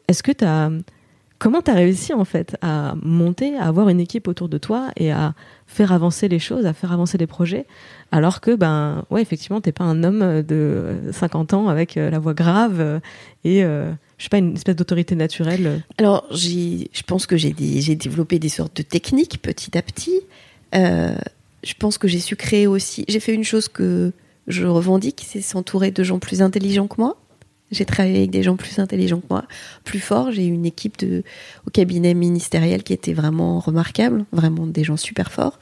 Est-ce que as. Comment tu réussi en fait à monter, à avoir une équipe autour de toi et à faire avancer les choses, à faire avancer les projets, alors que, ben, ouais, effectivement, t'es pas un homme de 50 ans avec euh, la voix grave et je sais pas, une espèce d'autorité naturelle? Alors, je pense que j'ai développé des sortes de techniques petit à petit. Euh, je pense que j'ai su créer aussi. J'ai fait une chose que je revendique, c'est s'entourer de gens plus intelligents que moi. J'ai travaillé avec des gens plus intelligents que moi, plus forts. J'ai eu une équipe au cabinet ministériel qui était vraiment remarquable, vraiment des gens super forts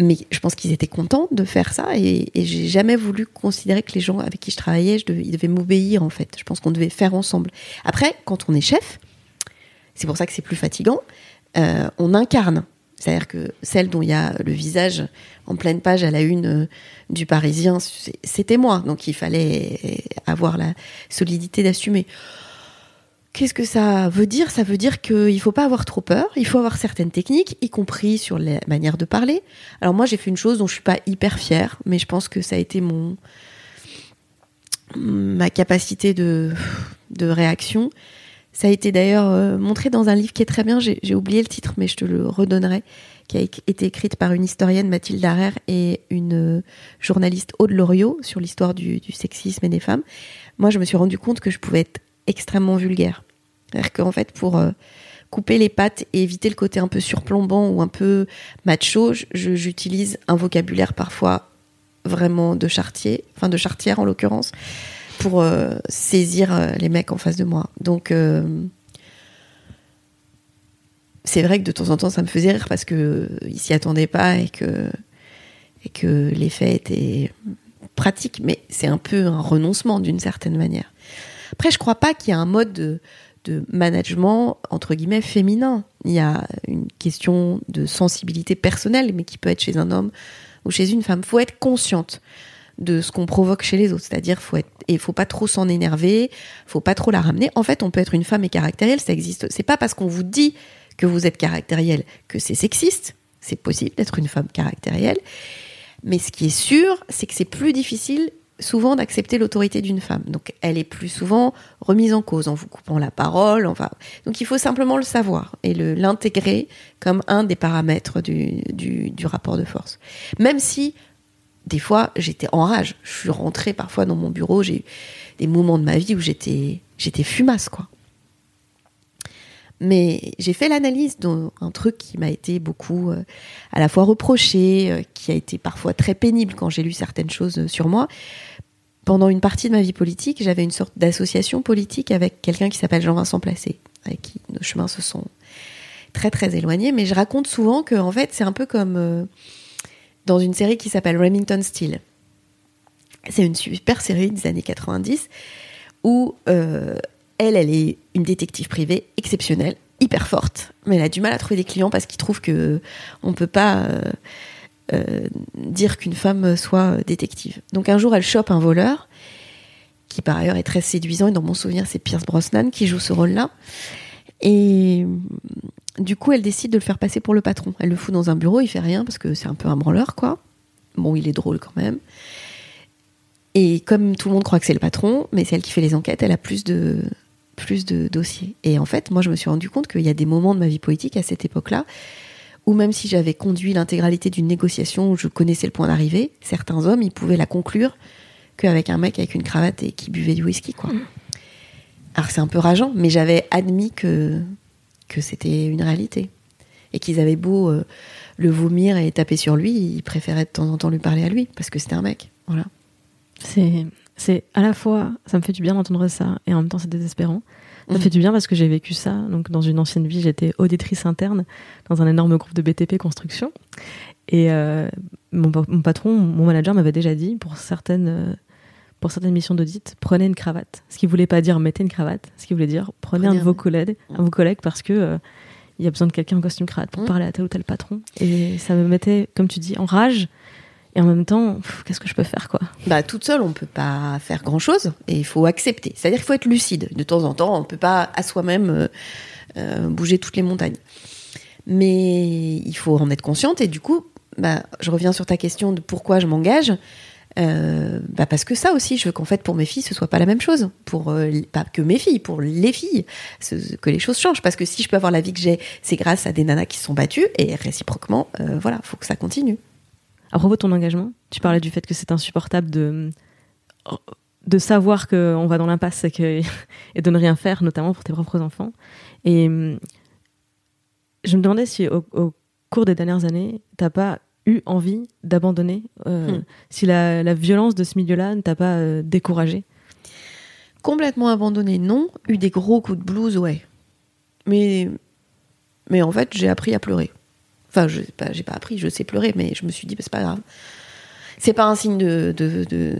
mais je pense qu'ils étaient contents de faire ça et, j'ai jamais voulu considérer que les gens avec qui je travaillais, ils devaient m'obéir en fait. Je pense qu'on devait faire ensemble. Après, quand on est chef, c'est pour ça que c'est plus fatigant, euh, on incarne. C'est-à-dire que celle dont il y a le visage en pleine page à la une euh, du Parisien, c'était moi. Donc il fallait avoir la solidité d'assumer. Qu'est-ce que ça veut dire? Ça veut dire qu'il ne faut pas avoir trop peur, il faut avoir certaines techniques, y compris sur les manières de parler. Alors moi, j'ai fait une chose dont je suis pas hyper fière, mais je pense que ça a été mon ma capacité de réaction. Ça a été d'ailleurs euh, montré dans un livre qui est très bien, j'ai oublié le titre, mais je te le redonnerai, qui a été écrite par une historienne, Mathilde Darer, et une euh, journaliste, Aude Loriot, sur l'histoire du, du sexisme et des femmes. Moi, je me suis rendu compte que je pouvais être extrêmement vulgaire. C'est-à-dire qu'en fait, pour euh, couper les pattes et éviter le côté un peu surplombant ou un peu macho, j'utilise un vocabulaire parfois vraiment de chartier, enfin de chartière en l'occurrence, pour euh, saisir euh, les mecs en face de moi. Donc c'est vrai que de temps en temps ça me faisait rire parce que s'y attendait pas et que et que l'effet était pratique, mais c'est un peu un renoncement d'une certaine manière. Après, je crois pas qu'il y a un mode de, management entre guillemets féminin. Il y a une question de sensibilité personnelle, mais qui peut être chez un homme ou chez une femme. Faut être consciente de ce qu'on provoque chez les autres, c'est-à-dire faut être et faut pas trop s'en énerver, faut pas trop la ramener. En fait, on peut être une femme et caractérielle, ça existe. C'est pas parce qu'on vous dit que vous êtes caractérielle que c'est sexiste. C'est possible d'être une femme caractérielle. Mais ce qui est sûr, c'est que c'est plus difficile souvent d'accepter l'autorité d'une femme. Donc elle est plus souvent remise en cause en vous coupant la parole. Enfin, donc il faut simplement le savoir et l'intégrer comme un des paramètres du, du, rapport de force. Même si des fois j'étais en rage, je suis rentrée parfois dans mon bureau, j'ai eu des moments de ma vie où j'étais j'étais fumasse quoi. Mais j'ai fait l'analyse d'un truc qui m'a été beaucoup euh, à la fois reproché, euh, qui a été parfois très pénible quand j'ai lu certaines choses sur moi pendant une partie de ma vie politique, j'avais une sorte d'association politique avec quelqu'un qui s'appelle Jean-Vincent Placé, avec qui nos chemins se sont très très éloignés. Mais je raconte souvent que en fait, c'est un peu comme euh, dans une série qui s'appelle Remington Steele. C'est une super série des années 90 où euh, elle, elle est une détective privée exceptionnelle, hyper forte, mais elle a du mal à trouver des clients parce qu'il trouve que on peut pas euh, euh, dire qu'une femme soit détective. Donc un jour, elle chope un voleur, qui par ailleurs est très séduisant, et dans mon souvenir, c'est Pierce Brosnan qui joue ce rôle-là. Et du coup, elle décide de le faire passer pour le patron. Elle le fout dans un bureau, il fait rien parce que c'est un peu un branleur, quoi. Bon, il est drôle quand même. Et comme tout le monde croit que c'est le patron, mais c'est elle qui fait les enquêtes, elle a plus de plus de dossiers. Et en fait, moi, je me suis rendu compte qu'il y a des moments de ma vie politique à cette époque-là ou même si j'avais conduit l'intégralité d'une négociation où je connaissais le point d'arrivée, certains hommes, ils pouvaient la conclure qu'avec un mec avec une cravate et qui buvait du whisky, quoi. Mm. Alors c'est un peu rageant, mais j'avais admis que, que c'était une réalité. Et qu'ils avaient beau euh, le vomir et taper sur lui, ils préféraient de temps en temps lui parler à lui, parce que c'était un mec. Voilà. C'est, c'est à la fois, ça me fait du bien d'entendre ça, et en même temps, c'est désespérant. Ça me Mhm. fait du bien parce que j'ai vécu ça. Donc, dans une ancienne vie, j'étais auditrice interne dans un énorme groupe de BTP construction. Et euh, mon patron, mon manager m'avait déjà dit pour certaines, euh, pour certaines missions d'audit, prenez une cravate. Ce qui voulait pas dire mettez une cravate. Ce qui voulait dire prenez, Prenez un de vos collègues, un de vos collègues parce que euh, il y a besoin de quelqu'un en costume cravate pour Mhm. parler à tel ou tel patron. Et ça me mettait, comme tu dis, en rage. Et en même temps, qu'est-ce que je peux faire quoi? Bah, toute seule, on peut pas faire grand chose et il faut accepter. C'est-à-dire qu'il faut être lucide. De temps en temps, on peut pas à soi-même euh, euh, bouger toutes les montagnes. Mais il faut en être consciente et du coup, bah, je reviens sur ta question de pourquoi je m'engage. Euh, bah parce que ça aussi, je veux qu'en fait pour mes filles, ce soit pas la même chose. Pour euh, pas que mes filles, pour les filles, que les choses changent. Parce que si je peux avoir la vie que j'ai, c'est grâce à des nanas qui se sont battues et réciproquement, euh, voilà, faut que ça continue. À propos de ton engagement, tu parlais du fait que c'est insupportable de, de savoir qu'on va dans l'impasse et de ne rien faire, notamment pour tes propres enfants. Et hum, je me demandais si au, au cours des dernières années, t'as pas eu envie d'abandonner, euh, Hmm. si la, la violence de ce milieu-là ne t'a pas euh, découragé. Complètement abandonné, non. Eu des gros coups de blues, ouais. Mais, mais en fait, j'ai appris à pleurer. Enfin, je pas, j'ai pas appris, je sais pleurer, mais je me suis dit, bah, c'est pas grave. C'est pas un signe de, de, de,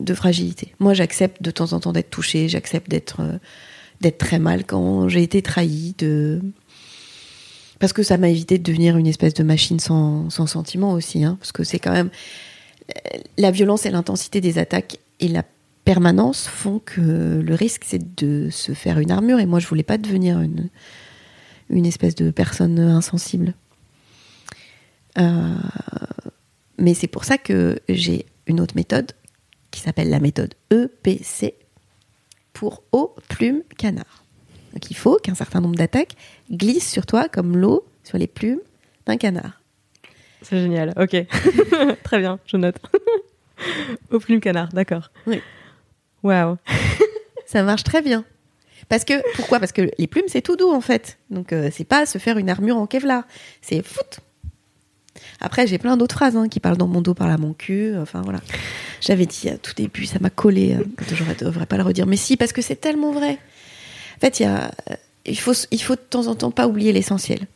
de fragilité. Moi, j'accepte de temps en temps d'être touchée, j'accepte d'être euh, d'être très mal quand j'ai été trahie, de... parce que ça m'a évité de devenir une espèce de machine sans, sans sentiment aussi, hein, parce que c'est quand même la violence et l'intensité des attaques et la permanence font que le risque c'est de se faire une armure et moi je voulais pas devenir une une espèce de personne insensible. Euh, mais c'est pour ça que j'ai une autre méthode qui s'appelle la méthode EPC pour eau, plume, canard. Donc il faut qu'un certain nombre d'attaques glissent sur toi comme l'eau sur les plumes d'un canard. C'est génial, ok. Très bien, je note. Au plume canard, d'accord. Oui. Waouh. Ça marche très bien. Parce que pourquoi? Parce que les plumes c'est tout doux en fait. Donc euh, c'est pas se faire une armure en Kevlar, c'est foot. Après j'ai plein d'autres phrases hein, qui parlent dans mon dos, parlent à mon cul. Enfin voilà. J'avais dit à tout début, ça m'a collé. euh, je devrais pas le redire, mais si parce que c'est tellement vrai. En fait, euh, il faut, de temps en temps pas oublier l'essentiel.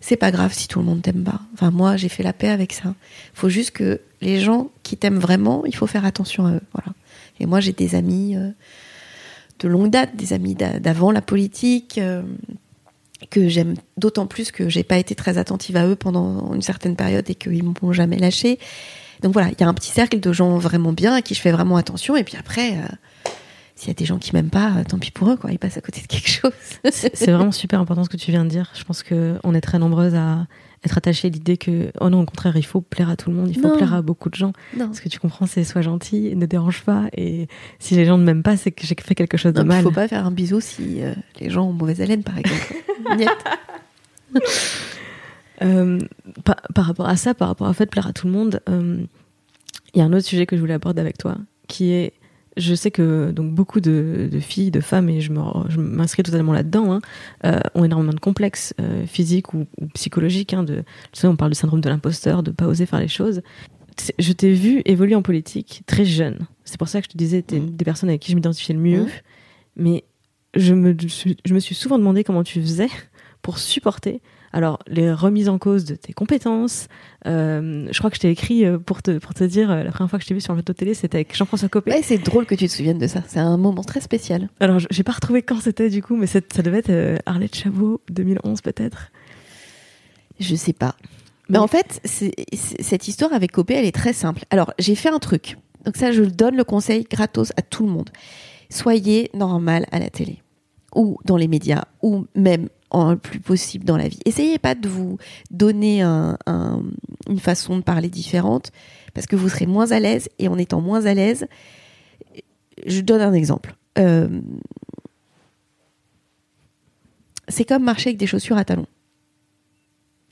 C'est pas grave si tout le monde t'aime pas. Enfin moi j'ai fait la paix avec ça. Il faut juste que les gens qui t'aiment vraiment, il faut faire attention à eux. Voilà. Et moi j'ai des amis. euh, de longue date, des amis d'a- d'avant la politique, euh, que j'aime d'autant plus que j'ai pas été très attentive à eux pendant une certaine période et qu'ils m'ont jamais lâché. Donc voilà, il y a un petit cercle de gens vraiment bien à qui je fais vraiment attention. Et puis après, s'il y a des gens qui m'aiment pas, euh, tant pis pour eux, quoi. Ils passent à côté de quelque chose. C'est vraiment super important ce que tu viens de dire. Je pense qu'on est très nombreuses à être attachées à l'idée que, oh non, au contraire, il faut plaire à tout le monde, il faut Non. plaire à beaucoup de gens. non. Ce que tu comprends, c'est sois gentil, ne dérange pas. Et si les gens ne m'aiment pas, c'est que j'ai fait quelque chose de Non, mais mal. faut pas faire un bisou si euh, les gens ont mauvaise haleine, par exemple. Euh, par, par rapport à ça, par rapport à fait de plaire à tout le monde, euh, il y a un autre sujet que je voulais aborder avec toi, qui est, je sais que donc beaucoup de, de filles, de femmes, et je m'inscris totalement là-dedans, hein, euh, ont énormément de complexes euh, physiques ou, ou psychologiques. Hein, de, tu sais, on parle du syndrome de l'imposteur, de pas oser faire les choses. Je t'ai vu évoluer en politique très jeune. C'est pour ça que je te disais, t'es une des personnes avec qui je m'identifiais le mieux. Mhm. Mais je me, je me suis souvent demandé comment tu faisais pour supporter alors les remises en cause de tes compétences. euh, je crois que je t'ai écrit euh, pour te, pour te dire, euh, la première fois que je t'ai vu sur le plateau télé, c'était avec Jean-François Copé. Ouais, c'est drôle que tu te souviennes de ça. C'est un moment très spécial. Alors je- j'ai pas retrouvé quand c'était du coup, mais ça devait être euh, Arlette Chabot, 2011 peut-être. Je sais pas. Mais- Mais en fait, cette histoire avec Copé, elle est très simple. Alors, j'ai fait un truc. Donc ça, je donne le conseil gratos à tout le monde. Soyez normal à la télé ou dans les médias ou même le plus possible dans la vie. Essayez pas de vous donner un- un- une façon de parler différente parce que vous serez moins à l'aise et en étant moins à l'aise, je donne un exemple. Euh, c'est comme marcher avec des chaussures à talons.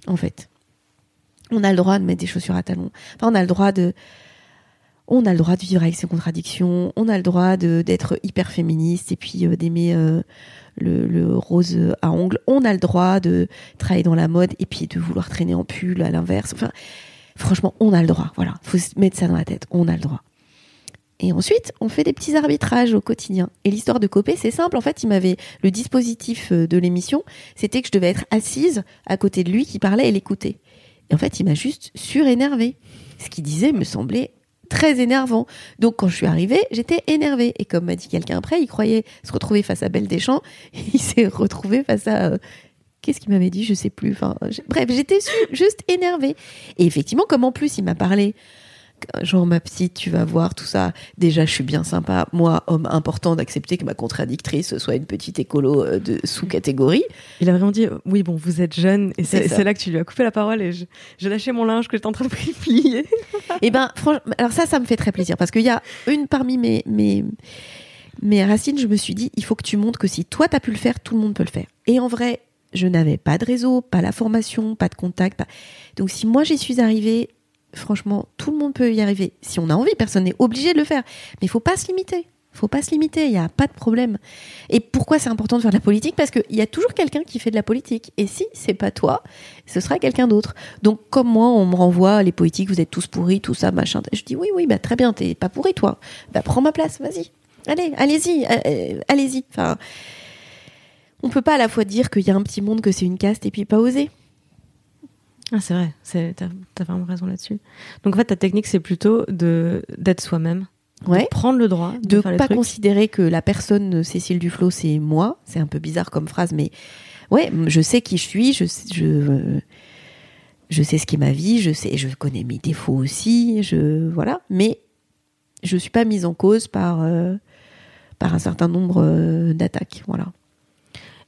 En fait on a le droit de mettre des chaussures à talons. Enfin, on a le droit de, on a le droit de vivre avec ses contradictions. On a le droit d'être hyper féministe et puis euh, d'aimer euh, le, le rose à ongles. On a le droit de travailler dans la mode et puis de vouloir traîner en pull à l'inverse. Enfin, franchement, on a le droit. Voilà, faut se mettre ça dans la tête. On a le droit. Et ensuite, on fait des petits arbitrages au quotidien. Et l'histoire de Copé, c'est simple. En fait, il m'avait le dispositif euh, de l'émission, c'était que je devais être assise à côté de lui qui parlait et l'écouter. Et en fait, il m'a juste surénervé. Ce qu'il disait me semblait très énervant. Donc quand je suis arrivée, j'étais énervée. Et comme m'a dit quelqu'un après, il croyait se retrouver face à Belle Deschamps. Il s'est retrouvé face à... euh, Qu'est-ce qu'il m'avait dit? Je sais plus. Enfin, bref, j'étais juste énervée. Et effectivement, comme en plus il m'a parlé, genre ma petite, tu vas voir tout ça. Déjà, je suis bien sympa. Moi, homme important d'accepter que ma contradictrice soit une petite écolo euh, de sous-catégorie. Il a vraiment dit euh, oui bon vous êtes jeune et C'est là que tu lui as coupé la parole et j'ai lâché mon linge que j'étais en train de plier. Et ben, franchement, alors ça, ça me fait très plaisir parce qu'il y a une parmi mes, mes, mes racines, je me suis dit, il faut que tu montres que si toi t'as pu le faire, tout le monde peut le faire. Et en vrai, je n'avais pas de réseau, pas la formation, pas de contact. pas- Donc si moi j'y suis arrivée, franchement, tout le monde peut y arriver. Si on a envie, personne n'est obligé de le faire. Mais il faut pas se limiter. faut pas se limiter, il n'y a pas de problème. Et pourquoi c'est important de faire de la politique? Parce qu'il y a toujours quelqu'un qui fait de la politique. Et si c'est pas toi, ce sera quelqu'un d'autre. Donc comme moi, on me renvoie, les politiques, vous êtes tous pourris, tout ça, machin. Je dis oui, oui, bah très bien, t'es pas pourri toi. Bah prends ma place, vas-y. Allez, allez-y, euh, euh, allez-y. Enfin, on peut pas à la fois dire qu'il y a un petit monde, que c'est une caste, et puis pas oser. Ah c'est vrai, t'as as vraiment raison là-dessus. Donc en fait ta technique c'est plutôt de d'être soi-même, Ouais. de prendre le droit de, les pas considérer que la personne Cécile Duflo c'est moi c'est un peu bizarre comme phrase mais ouais je sais qui je suis je sais- je je sais ce qu'est ma vie je sais je connais mes défauts aussi je voilà mais je suis pas mise en cause par euh, par un certain nombre euh, d'attaques voilà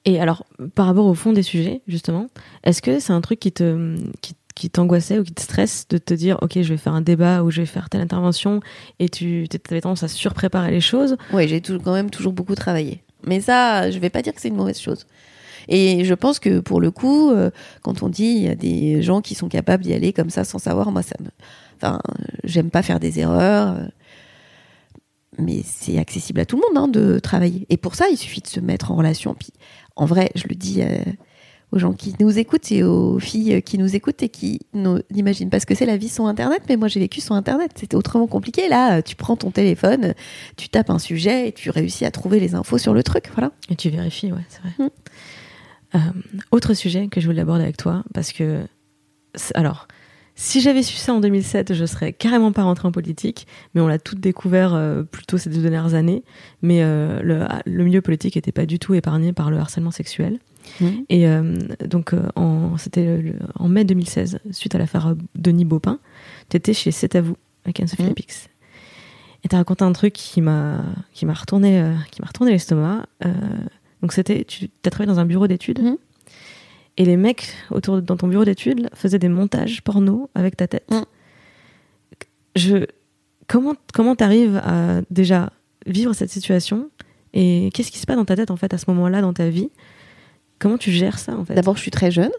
Et alors, par rapport au fond des sujets, justement, est-ce que c'est un truc qui te qui, qui t'angoissait ou qui te stresse de te dire, ok, je vais faire un débat ou je vais faire telle intervention, et tu avais tendance à surpréparer les choses? Ouais j'ai tout- quand même toujours beaucoup travaillé. Mais ça je vais pas dire que c'est une mauvaise chose. Et je pense que pour le coup, euh, quand on dit il y a des gens qui sont capables d'y aller comme ça sans savoir, moi ça enfin, j'aime pas faire des erreurs, euh, mais c'est accessible à tout le monde hein, de travailler. Et pour ça, il suffit de se mettre en relation. Puis, en vrai, je le dis euh, aux gens qui nous écoutent et aux filles qui nous écoutent et qui n'imaginent pas ce que c'est la vie sans Internet. Mais moi, j'ai vécu sans Internet. C'était autrement compliqué. Là, tu prends ton téléphone, tu tapes un sujet et tu réussis à trouver les infos sur le truc. Voilà. Et tu vérifies, ouais, c'est vrai. Mm. Euh, autre sujet que je voulais aborder avec toi, parce que, alors, si j'avais su ça en 2007, je serais carrément pas rentrée en politique, mais on l'a tout découvert euh, plutôt ces deux dernières années. Mais euh, le, le milieu politique n'était pas du tout épargné par le harcèlement sexuel. Et euh, donc, c'était en mai 2016, suite à l'affaire Denis Baupin, tu étais chez C'est à vous, avec Anne-Sophie Mhm. Lapix. Et t'as raconté un truc qui m'a, qui m'a retourné, qui m'a retourné l'estomac. Donc, c'était, tu as travaillé dans un bureau d'études? Et les mecs autour dans ton bureau d'études faisaient des montages porno avec ta tête. Mhm. Je, comment, comment t'arrives à déjà vivre cette situation et qu'est-ce qui se passe dans ta tête en fait à ce moment-là dans ta vie? Comment tu gères ça en fait? D'abord, je suis très jeune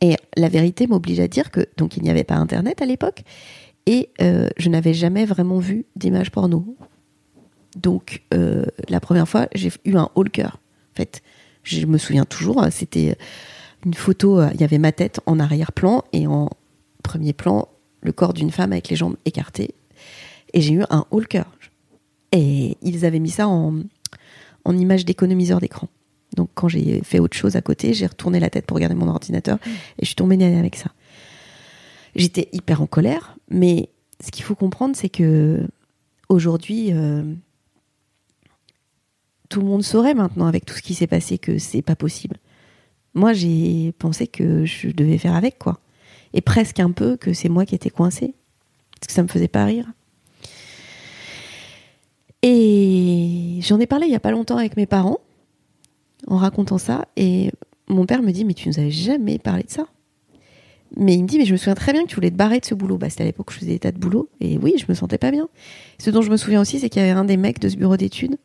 et la vérité m'oblige à dire que donc il n'y avait pas Internet à l'époque et euh, je n'avais jamais vraiment vu d'images porno. Donc euh, la première fois, j'ai eu un haut le cœur. En fait, je me souviens toujours, c'était une photo. euh, Il y avait ma tête en arrière-plan et en premier plan le corps d'une femme avec les jambes écartées et j'ai eu un haut le cœur. Et ils avaient mis ça en, en image d'économiseur d'écran. Donc quand j'ai fait autre chose à côté, j'ai retourné la tête pour regarder mon ordinateur et je suis tombée nez avec ça. J'étais hyper en colère, mais ce qu'il faut comprendre, c'est que aujourd'hui, euh, tout le monde saurait maintenant avec tout ce qui s'est passé que c'est pas possible. Moi, j'ai pensé que je devais faire avec quoi, et presque un peu que c'est moi qui étais coincée parce que ça me faisait pas rire. Et j'en ai parlé il y a pas longtemps avec mes parents en racontant ça et mon père me dit mais tu nous avais jamais parlé de ça. Mais il me dit mais je me souviens très bien que tu voulais te barrer de ce boulot. Bah c'était à l'époque où je faisais des tas de boulot et oui je me sentais pas bien. Ce dont je me souviens aussi c'est qu'il y avait un des mecs de ce bureau d'études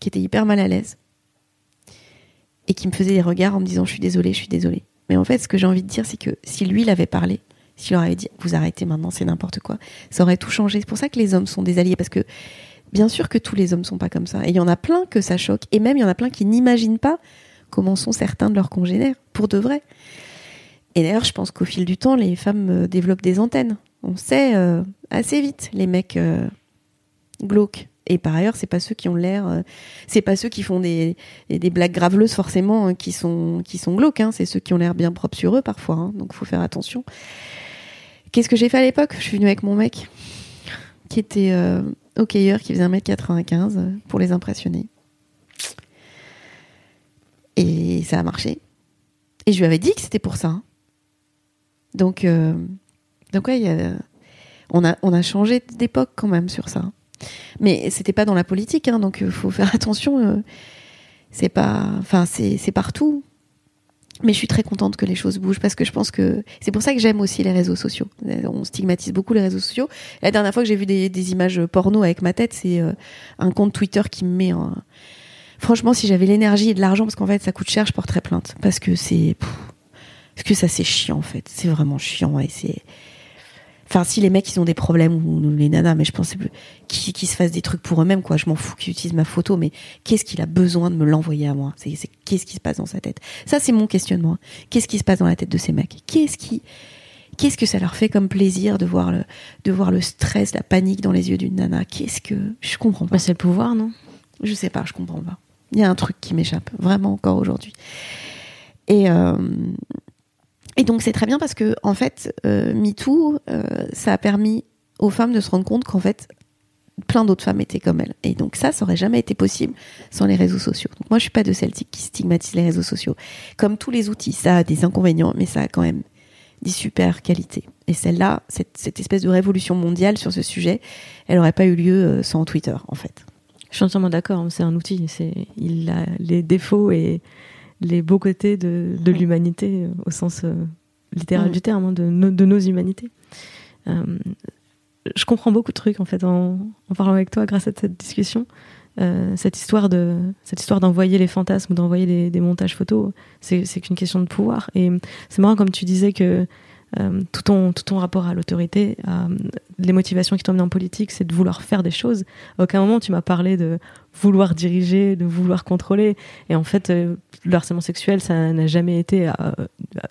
qui était hyper mal à l'aise et qui me faisait des regards en me disant je suis désolée je suis désolée. Mais en fait ce que j'ai envie de dire c'est que si lui il avait parlé, s'il leur avait dit vous arrêtez maintenant c'est n'importe quoi, ça aurait tout changé. C'est pour ça que les hommes sont des alliés parce que bien sûr que tous les hommes sont pas comme ça. Et il y en a plein que ça choque. Et même, il y en a plein qui n'imaginent pas comment sont certains de leurs congénères, pour de vrai. Et d'ailleurs, je pense qu'au fil du temps, les femmes euh, développent des antennes. On sait euh, assez vite, les mecs, euh, glauques. Et par ailleurs, c'est pas ceux qui ont l'air, euh, c'est pas ceux qui font des, des, blagues graveleuses forcément hein, qui sont qui sont glauques. Hein. c'est ceux qui ont l'air bien propres sur eux parfois. Hein, donc faut faire attention. Qu'est-ce que j'ai fait à l'époque? Je suis venue avec mon mec qui était euh, hockeyeur, qui faisait 1m95 euh, pour les impressionner. Et ça a marché. Et je lui avais dit que c'était pour ça. Hein. Donc, euh, donc ouais, on, a, on a changé d'époque quand même sur ça. Mais c'était pas dans la politique, hein, donc il faut faire attention. Euh, c'est pas, enfin, c'est partout. Mais je suis très contente que les choses bougent parce que je pense que c'est pour ça que j'aime aussi les réseaux sociaux. On stigmatise beaucoup les réseaux sociaux. La dernière fois que j'ai vu des, des, images porno avec ma tête, c'est euh, un compte Twitter qui me met en. Franchement, si j'avais l'énergie et de l'argent, parce qu'en fait ça coûte cher, je porterais plainte. Parce que c'est. Parce que ça c'est chiant en fait. C'est vraiment chiant et c'est Enfin, si les mecs ils ont des problèmes ou les nanas, mais je pense qu'ils qui se fassent des trucs pour eux-mêmes, quoi. Je m'en fous qu'ils utilisent ma photo, mais qu'est-ce qu'il a besoin de me l'envoyer à moi? C'est qu'est-ce qui se passe dans sa tête? Ça, c'est mon questionnement. Qu'est-ce qui se passe dans la tête de ces mecs? Qu'est-ce qui Qu'est-ce que ça leur fait comme plaisir de voir le, de voir le stress, la panique dans les yeux d'une nana? Qu'est-ce que je comprends pas bah, C'est le pouvoir, non? Je sais pas, je comprends pas. Il y a un truc qui m'échappe vraiment encore aujourd'hui. Et euh, et donc c'est très bien parce que en fait, euh, MeToo, euh, ça a permis aux femmes de se rendre compte qu'en fait, plein d'autres femmes étaient comme elles. Et donc ça, ça aurait jamais été possible sans les réseaux sociaux. Donc moi, je suis pas de celle qui stigmatise les réseaux sociaux. Comme tous les outils, ça a des inconvénients, mais ça a quand même des super qualités. Et celle-là, cette, espèce de révolution mondiale sur ce sujet, elle aurait pas eu lieu euh, sans Twitter, en fait. Je suis entièrement d'accord. Hein. C'est un outil. Il a les défauts et les beaux côtés de, de l'humanité euh, au sens euh, littéral mm. du terme, hein, de, de, nos humanités. Euh, je comprends beaucoup de trucs en fait en, en, parlant avec toi grâce à cette discussion. cette histoire de cette histoire d'envoyer les fantasmes ou d'envoyer des, des, montages photos, c'est qu'une question de pouvoir. Et c'est marrant comme tu disais que euh, tout, ton, tout ton rapport à l'autorité, les motivations qui t'ont en politique, c'est de vouloir faire des choses. À aucun moment tu m'as parlé de vouloir diriger, de vouloir contrôler. Et en fait, euh, le harcèlement sexuel, ça n'a jamais été euh,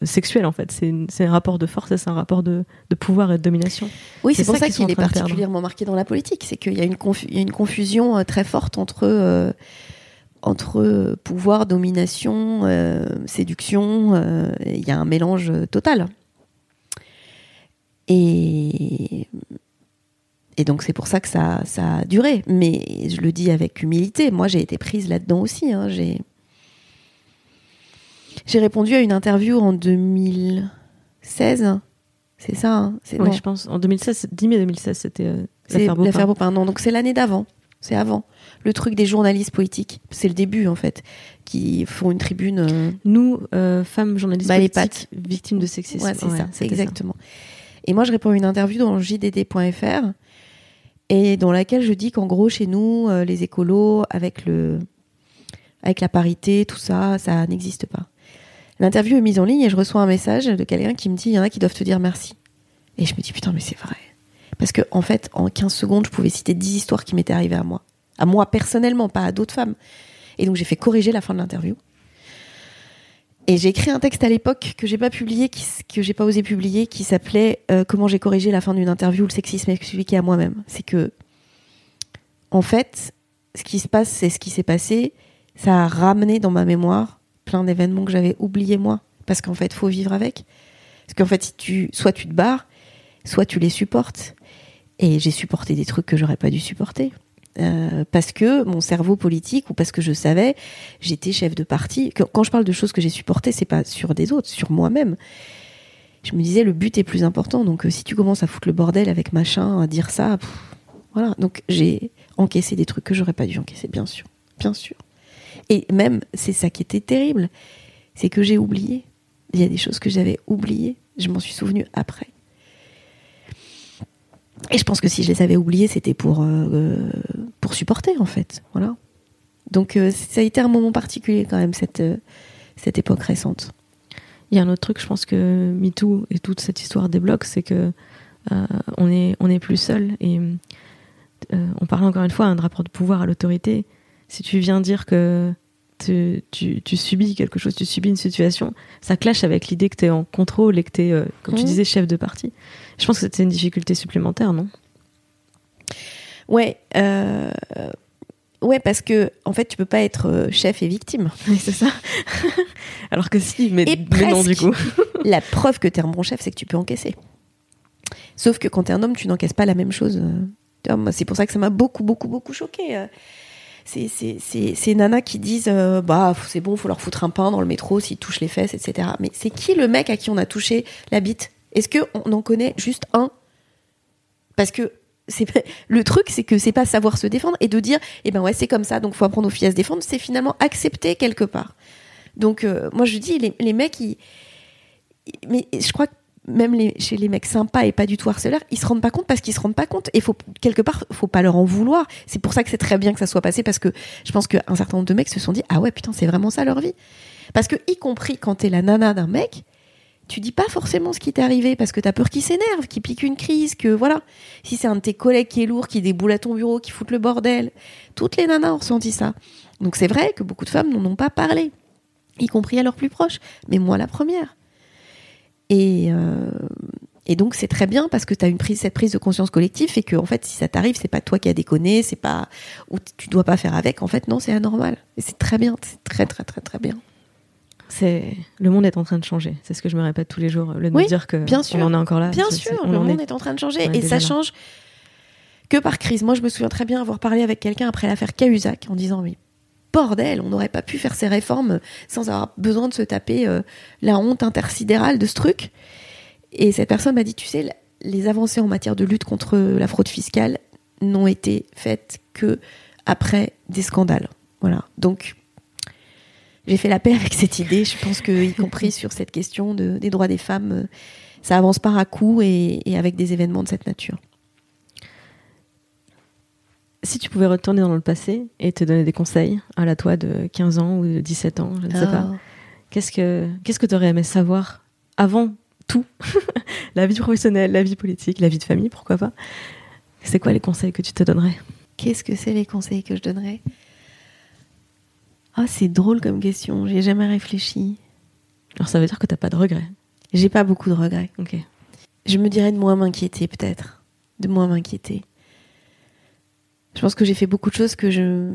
sexuel en fait. C'est un rapport de force, c'est un rapport de, de, pouvoir et de domination. Oui, c'est pour ça, qu'il est particulièrement marqué dans la politique. C'est qu'il y, a une y a une confusion très forte entre entre pouvoir, domination, séduction. Il y a un mélange total. Et, et donc c'est pour ça que ça, ça a duré. Mais je le dis avec humilité, moi j'ai été prise là-dedans aussi. Hein. J'ai, j'ai répondu à une interview en 2016. C'est ça hein. Oui, je pense. En 2016, 10 mai 2016, c'était euh, l'affaire Beaupin, non. Donc c'est l'année d'avant. C'est avant. Le truc des journalistes politiques. C'est le début, en fait, qui font une tribune. Euh, Nous, euh, femmes journalistes politiques, victimes de sexisme. Ouais, c'est ça, exactement. Et moi, je réponds à une interview dans JDD.fr et dans laquelle je dis qu'en gros, chez nous, euh, les écolos, avec le, avec la parité, tout ça, ça n'existe pas. L'interview est mise en ligne et je reçois un message de quelqu'un qui me dit, il y en a qui doivent te dire merci. Et je me dis, putain, mais c'est vrai. Parce que, en fait, en 15 secondes, je pouvais citer 10 histoires qui m'étaient arrivées à moi. À moi personnellement, pas à d'autres femmes. Et donc, j'ai fait corriger la fin de l'interview. Et j'ai écrit un texte à l'époque que j'ai pas publié, que j'ai pas osé publier, qui s'appelait euh, Comment j'ai corrigé la fin d'une interview, le sexisme expliqué à moi-même. C'est que, en fait, ce qui se passe, c'est ce qui s'est passé. Ça a ramené dans ma mémoire plein d'événements que j'avais oubliés moi. Parce qu'en fait, faut vivre avec. Parce qu'en fait, tu, soit tu te barres, soit tu les supportes. Et j'ai supporté des trucs que j'aurais pas dû supporter. Euh, parce que mon cerveau politique ou parce que je savais, j'étais chef de parti. Quand je parle de choses que j'ai supportées, c'est pas sur des autres, sur moi-même. Je me disais le but est plus important. Donc euh, si tu commences à foutre le bordel avec machin, à dire ça, voilà. Donc j'ai encaissé des trucs que j'aurais pas dû encaisser, bien sûr, bien sûr. Et même c'est ça qui était terrible, c'est que j'ai oublié. Il y a des choses que j'avais oubliées. Je m'en suis souvenu après. Et je pense que si je les avais oubliés, c'était pour, euh, pour supporter, en fait. Voilà. Donc, euh, ça a été un moment particulier, quand même, cette, euh, cette époque récente. Il y a un autre truc, je pense que MeToo et toute cette histoire débloque, c'est que on est, on est plus seul. Et on parle encore une fois d'un rapport de pouvoir à l'autorité. Si tu viens dire que tu, tu, subis quelque chose, tu subis une situation, ça clash avec l'idée que tu es en contrôle et que tu es, comme tu mmh. disais, chef de parti. Je pense que c'est une difficulté supplémentaire, non? Ouais, euh, ouais, parce que en fait, tu peux pas être euh, chef et victime. Oui, c'est ça. Alors que si, mais, Et mais non, du coup. La preuve que t'es un bon chef, c'est que tu peux encaisser. Sauf que quand t'es un homme, tu n'encaisses pas la même chose. euh. Tu C'est pour ça que ça m'a beaucoup, beaucoup, beaucoup choqué. ces nanas qui disent euh, bah c'est bon, faut leur foutre un pain dans le métro s'ils touchent les fesses, etc. Mais c'est qui le mec à qui on a touché la bite? Est-ce que on en connaît juste un? Parce que c'est le truc, c'est que c'est pas savoir se défendre et de dire eh ben ouais c'est comme ça, donc faut apprendre aux filles à se défendre. C'est finalement accepter quelque part. Donc euh, moi je dis les, mecs mais je crois que même les, chez les mecs sympas et pas du tout harceleurs, ils se rendent pas compte parce qu'ils se rendent pas compte. Et faut quelque part, faut pas leur en vouloir. C'est pour ça que c'est très bien que ça soit passé parce que je pense qu'un certain nombre de mecs se sont dit ah ouais putain c'est vraiment ça leur vie. Parce que y compris quand t'es la nana d'un mec, tu dis pas forcément ce qui t'est arrivé parce que t'as peur qu'il s'énerve, qu'il pique une crise, que voilà. Si c'est un de tes collègues qui est lourd, qui déboule à ton bureau, qui fout le bordel, toutes les nanas ont ressenti ça. Donc c'est vrai que beaucoup de femmes n'en ont pas parlé, y compris à leurs plus proches, mais moi la première. Et, euh, et donc c'est très bien parce que tu as une prise, cette prise de conscience collective et que en fait si ça t'arrive c'est pas toi qui as déconné, c'est pas ou tu dois pas faire avec. En fait non c'est anormal et c'est très bien, c'est très très très très bien. C'est le monde est en train de changer. C'est ce que je me répète tous les jours. Le de Oui, dire que bien sûr. on en est encore là. Bien sûr, on le en monde est- est... en train de changer et ça là. change que par crise. Moi je me souviens très bien avoir parlé avec quelqu'un après l'affaire Cahuzac en disant mais bordel, on n'aurait pas pu faire ces réformes sans avoir besoin de se taper euh, la honte intersidérale de ce truc. Et cette personne m'a dit, tu sais, les avancées en matière de lutte contre la fraude fiscale n'ont été faites que après des scandales. Voilà. Donc, j'ai fait la paix avec cette idée. Je pense que, y compris sur cette question de- des droits des femmes, euh, ça avance par à coup et, et avec des événements de cette nature. Si tu pouvais retourner dans le passé et te donner des conseils à la toi de 15 ans ou de 17 ans, je ne sais pas, Ah. qu'est-ce que qu'est-ce que tu aurais aimé savoir avant tout? La vie professionnelle, la vie politique, la vie de famille, pourquoi pas? C'est quoi les conseils que tu te donnerais? Qu'est-ce que c'est les conseils que je donnerais? Ah, c'est drôle comme question. J'ai jamais réfléchi. Alors ça veut dire que t'as pas de regrets. J'ai pas beaucoup de regrets. Ok. Je me dirais de moins m'inquiéter peut-être. De moins m'inquiéter. Je pense que j'ai fait beaucoup de choses que je...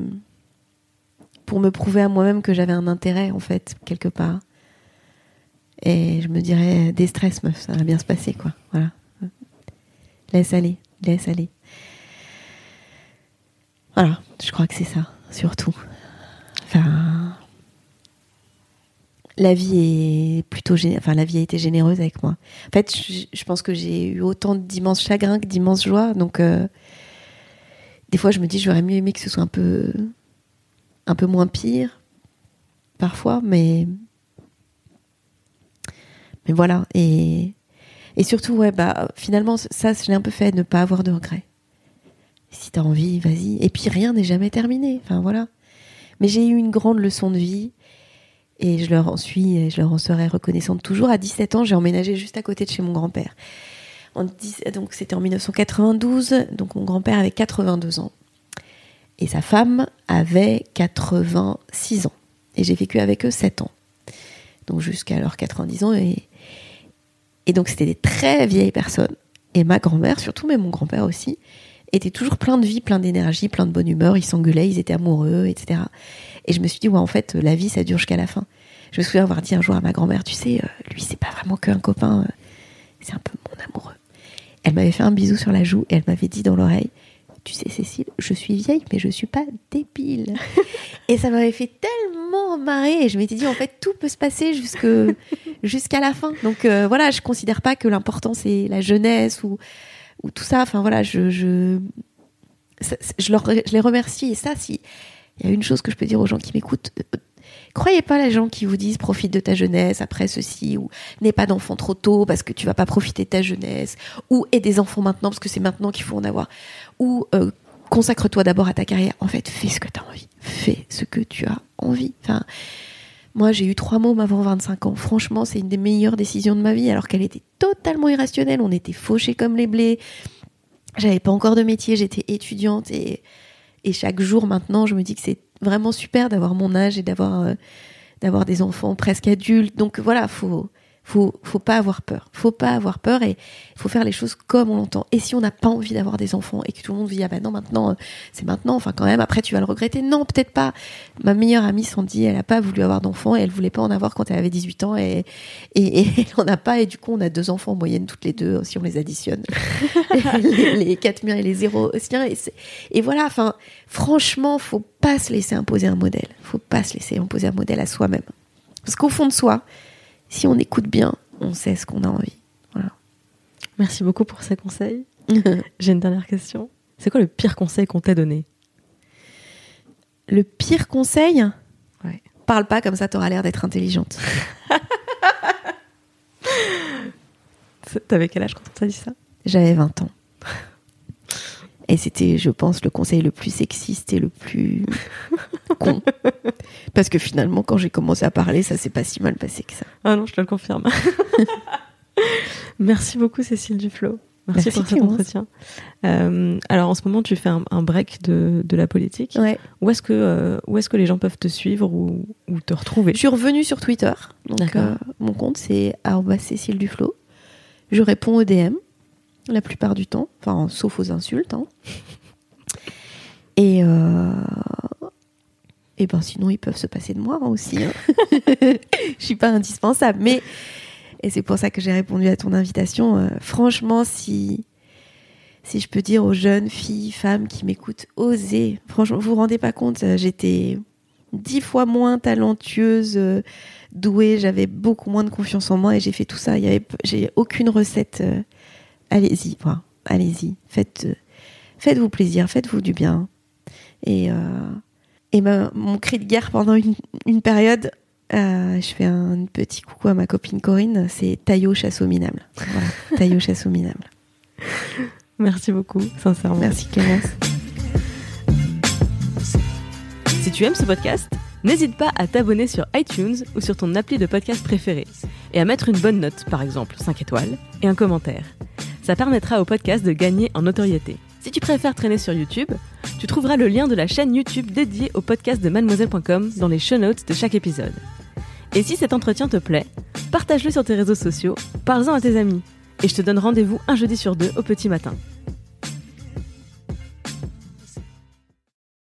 pour me prouver à moi-même que j'avais un intérêt en fait, quelque part. Et je me dirais, déstresse meuf, ça va bien se passer quoi. Voilà. Laisse aller, laisse aller. Voilà, je crois que c'est ça, surtout. Enfin, la vie est plutôt, enfin la vie a été généreuse avec moi. En fait, je, je pense que j'ai eu autant d'immenses chagrins que d'immenses joies. Donc, euh, des fois, je me dis, j'aurais mieux aimé que ce soit un peu, un peu moins pire, parfois, mais, mais voilà. Et, et surtout, ouais, bah, finalement, ça, je l'ai un peu fait, ne pas avoir de regrets. Si t'as envie, vas-y. Et puis, rien n'est jamais terminé. Enfin, voilà. Mais j'ai eu une grande leçon de vie. Et je leur en suis, et je leur en serai reconnaissante toujours. À 17 ans, j'ai emménagé juste à côté de chez mon grand-père. Donc c'était en 1992, donc mon grand-père avait 82 ans. Et sa femme avait 86 ans. Et j'ai vécu avec eux 7 ans. Donc jusqu'à leurs 90 ans. Et, et donc c'était des très vieilles personnes. Et ma grand-mère, surtout, mais mon grand-père aussi, était toujours plein de vie, plein d'énergie, plein de bonne humeur. Ils s'engueulaient, ils étaient amoureux, etc. Et je me suis dit, ouais, en fait, la vie, ça dure jusqu'à la fin. Je me souviens avoir dit un jour à ma grand-mère, tu sais, euh, lui, c'est pas vraiment qu'un copain, euh, c'est un peu mon amoureux. Elle m'avait fait un bisou sur la joue et elle m'avait dit dans l'oreille, tu sais, Cécile, je suis vieille, mais je suis pas débile. et ça m'avait fait tellement marrer. Et je m'étais dit, en fait, tout peut se passer jusque, jusqu'à la fin. Donc euh, voilà, je considère pas que l'important, c'est la jeunesse ou, ou tout ça. Enfin voilà, je, je, je, les remercie. Et ça, si il y a une chose que je peux dire aux gens qui m'écoutent, euh, croyez pas les gens qui vous disent profite de ta jeunesse après ceci ou n'aie pas d'enfants trop tôt parce que tu vas pas profiter de ta jeunesse ou aie des enfants maintenant parce que c'est maintenant qu'il faut en avoir ou euh, consacre-toi d'abord à ta carrière. En fait, fais ce que tu as envie. Fais ce que tu as envie. Moi, j'ai eu trois mômes avant 25 ans. Franchement, c'est une des meilleures décisions de ma vie alors qu'elle était totalement irrationnelle. On était fauchés comme les blés. J'avais pas encore de métier, j'étais étudiante et, chaque jour maintenant, je me dis que c'est vraiment super d'avoir mon âge et d'avoir euh, des enfants presque adultes. Donc voilà, faut faut faut pas avoir peur. Faut pas avoir peur et il faut faire les choses comme on l'entend. Et si on n'a pas envie d'avoir des enfants et que tout le monde dit ah ben non maintenant euh, c'est maintenant enfin quand même après tu vas le regretter. Non peut-être pas. Ma meilleure amie Sandy elle a pas voulu avoir d'enfants et elle voulait pas en avoir quand elle avait 18 ans et et, et elle en a pas. Et du coup on a deux enfants en moyenne toutes les deux si on les additionne. Les, les quatre miens et les zéros siens et, c'est- et voilà enfin franchement faut pas se laisser imposer un modèle. Faut pas se laisser imposer un modèle à soi-même. Parce qu'au fond de soi si on écoute bien, on sait ce qu'on a envie. Voilà. Merci beaucoup pour ces conseils. J'ai une dernière question. C'est quoi le pire conseil qu'on t'ait donné? Le pire conseil? Ouais. Parle pas comme ça, t'auras l'air d'être intelligente. T'avais quel âge quand on t'a dit ça? J'avais 20 ans. Et c'était, je pense, le conseil le plus sexiste et le plus con. Parce que finalement, quand j'ai commencé à parler, ça s'est pas si mal passé que ça. Ah non, je te le confirme. Merci beaucoup Cécile Duflo. Merci, Merci, pour cet entretien. Euh, alors en ce moment, tu fais un, un break de, de la politique. Ouais. Où est-ce que euh, où est-ce que les gens peuvent te suivre ou, ou te retrouver? Je suis revenue sur Twitter. Donc, euh, mon compte, c'est Cécile Duflo. Je réponds aux DM la plupart du temps, enfin, sauf aux insultes. hein. Et, et ben, sinon, ils peuvent se passer de moi hein, aussi. hein. Je suis pas indispensable. Mais, et c'est pour ça que j'ai répondu à ton invitation. euh, franchement, si, si je peux dire aux jeunes filles, femmes qui m'écoutent, osez. Franchement, vous vous rendez pas compte, euh, j'étais dix fois moins talentueuse, euh, douée, j'avais beaucoup moins de confiance en moi et j'ai fait tout ça. Il y avait, j'ai aucune recette. euh, allez-y, voilà, allez-y, faites, euh, faites-vous plaisir, faites-vous du bien. Et, euh, et ma- mon cri de guerre pendant une, une période, euh, je fais un petit coucou à ma copine Corinne, c'est Taillot chasse au minable. Voilà, Taillot chasse au minable. Merci beaucoup, sincèrement. Merci Clémence. Si tu aimes ce podcast, n'hésite pas à t'abonner sur iTunes ou sur ton appli de podcast préféré et à mettre une bonne note, par exemple 5 étoiles, et un commentaire. Ça permettra au podcast de gagner en notoriété. Si tu préfères traîner sur YouTube, tu trouveras le lien de la chaîne YouTube dédiée au podcast de mademoiselle.com dans les show notes de chaque épisode. Et si cet entretien te plaît, partage-le sur tes réseaux sociaux, parle-en à tes amis. Et je te donne rendez-vous un jeudi sur deux au petit matin.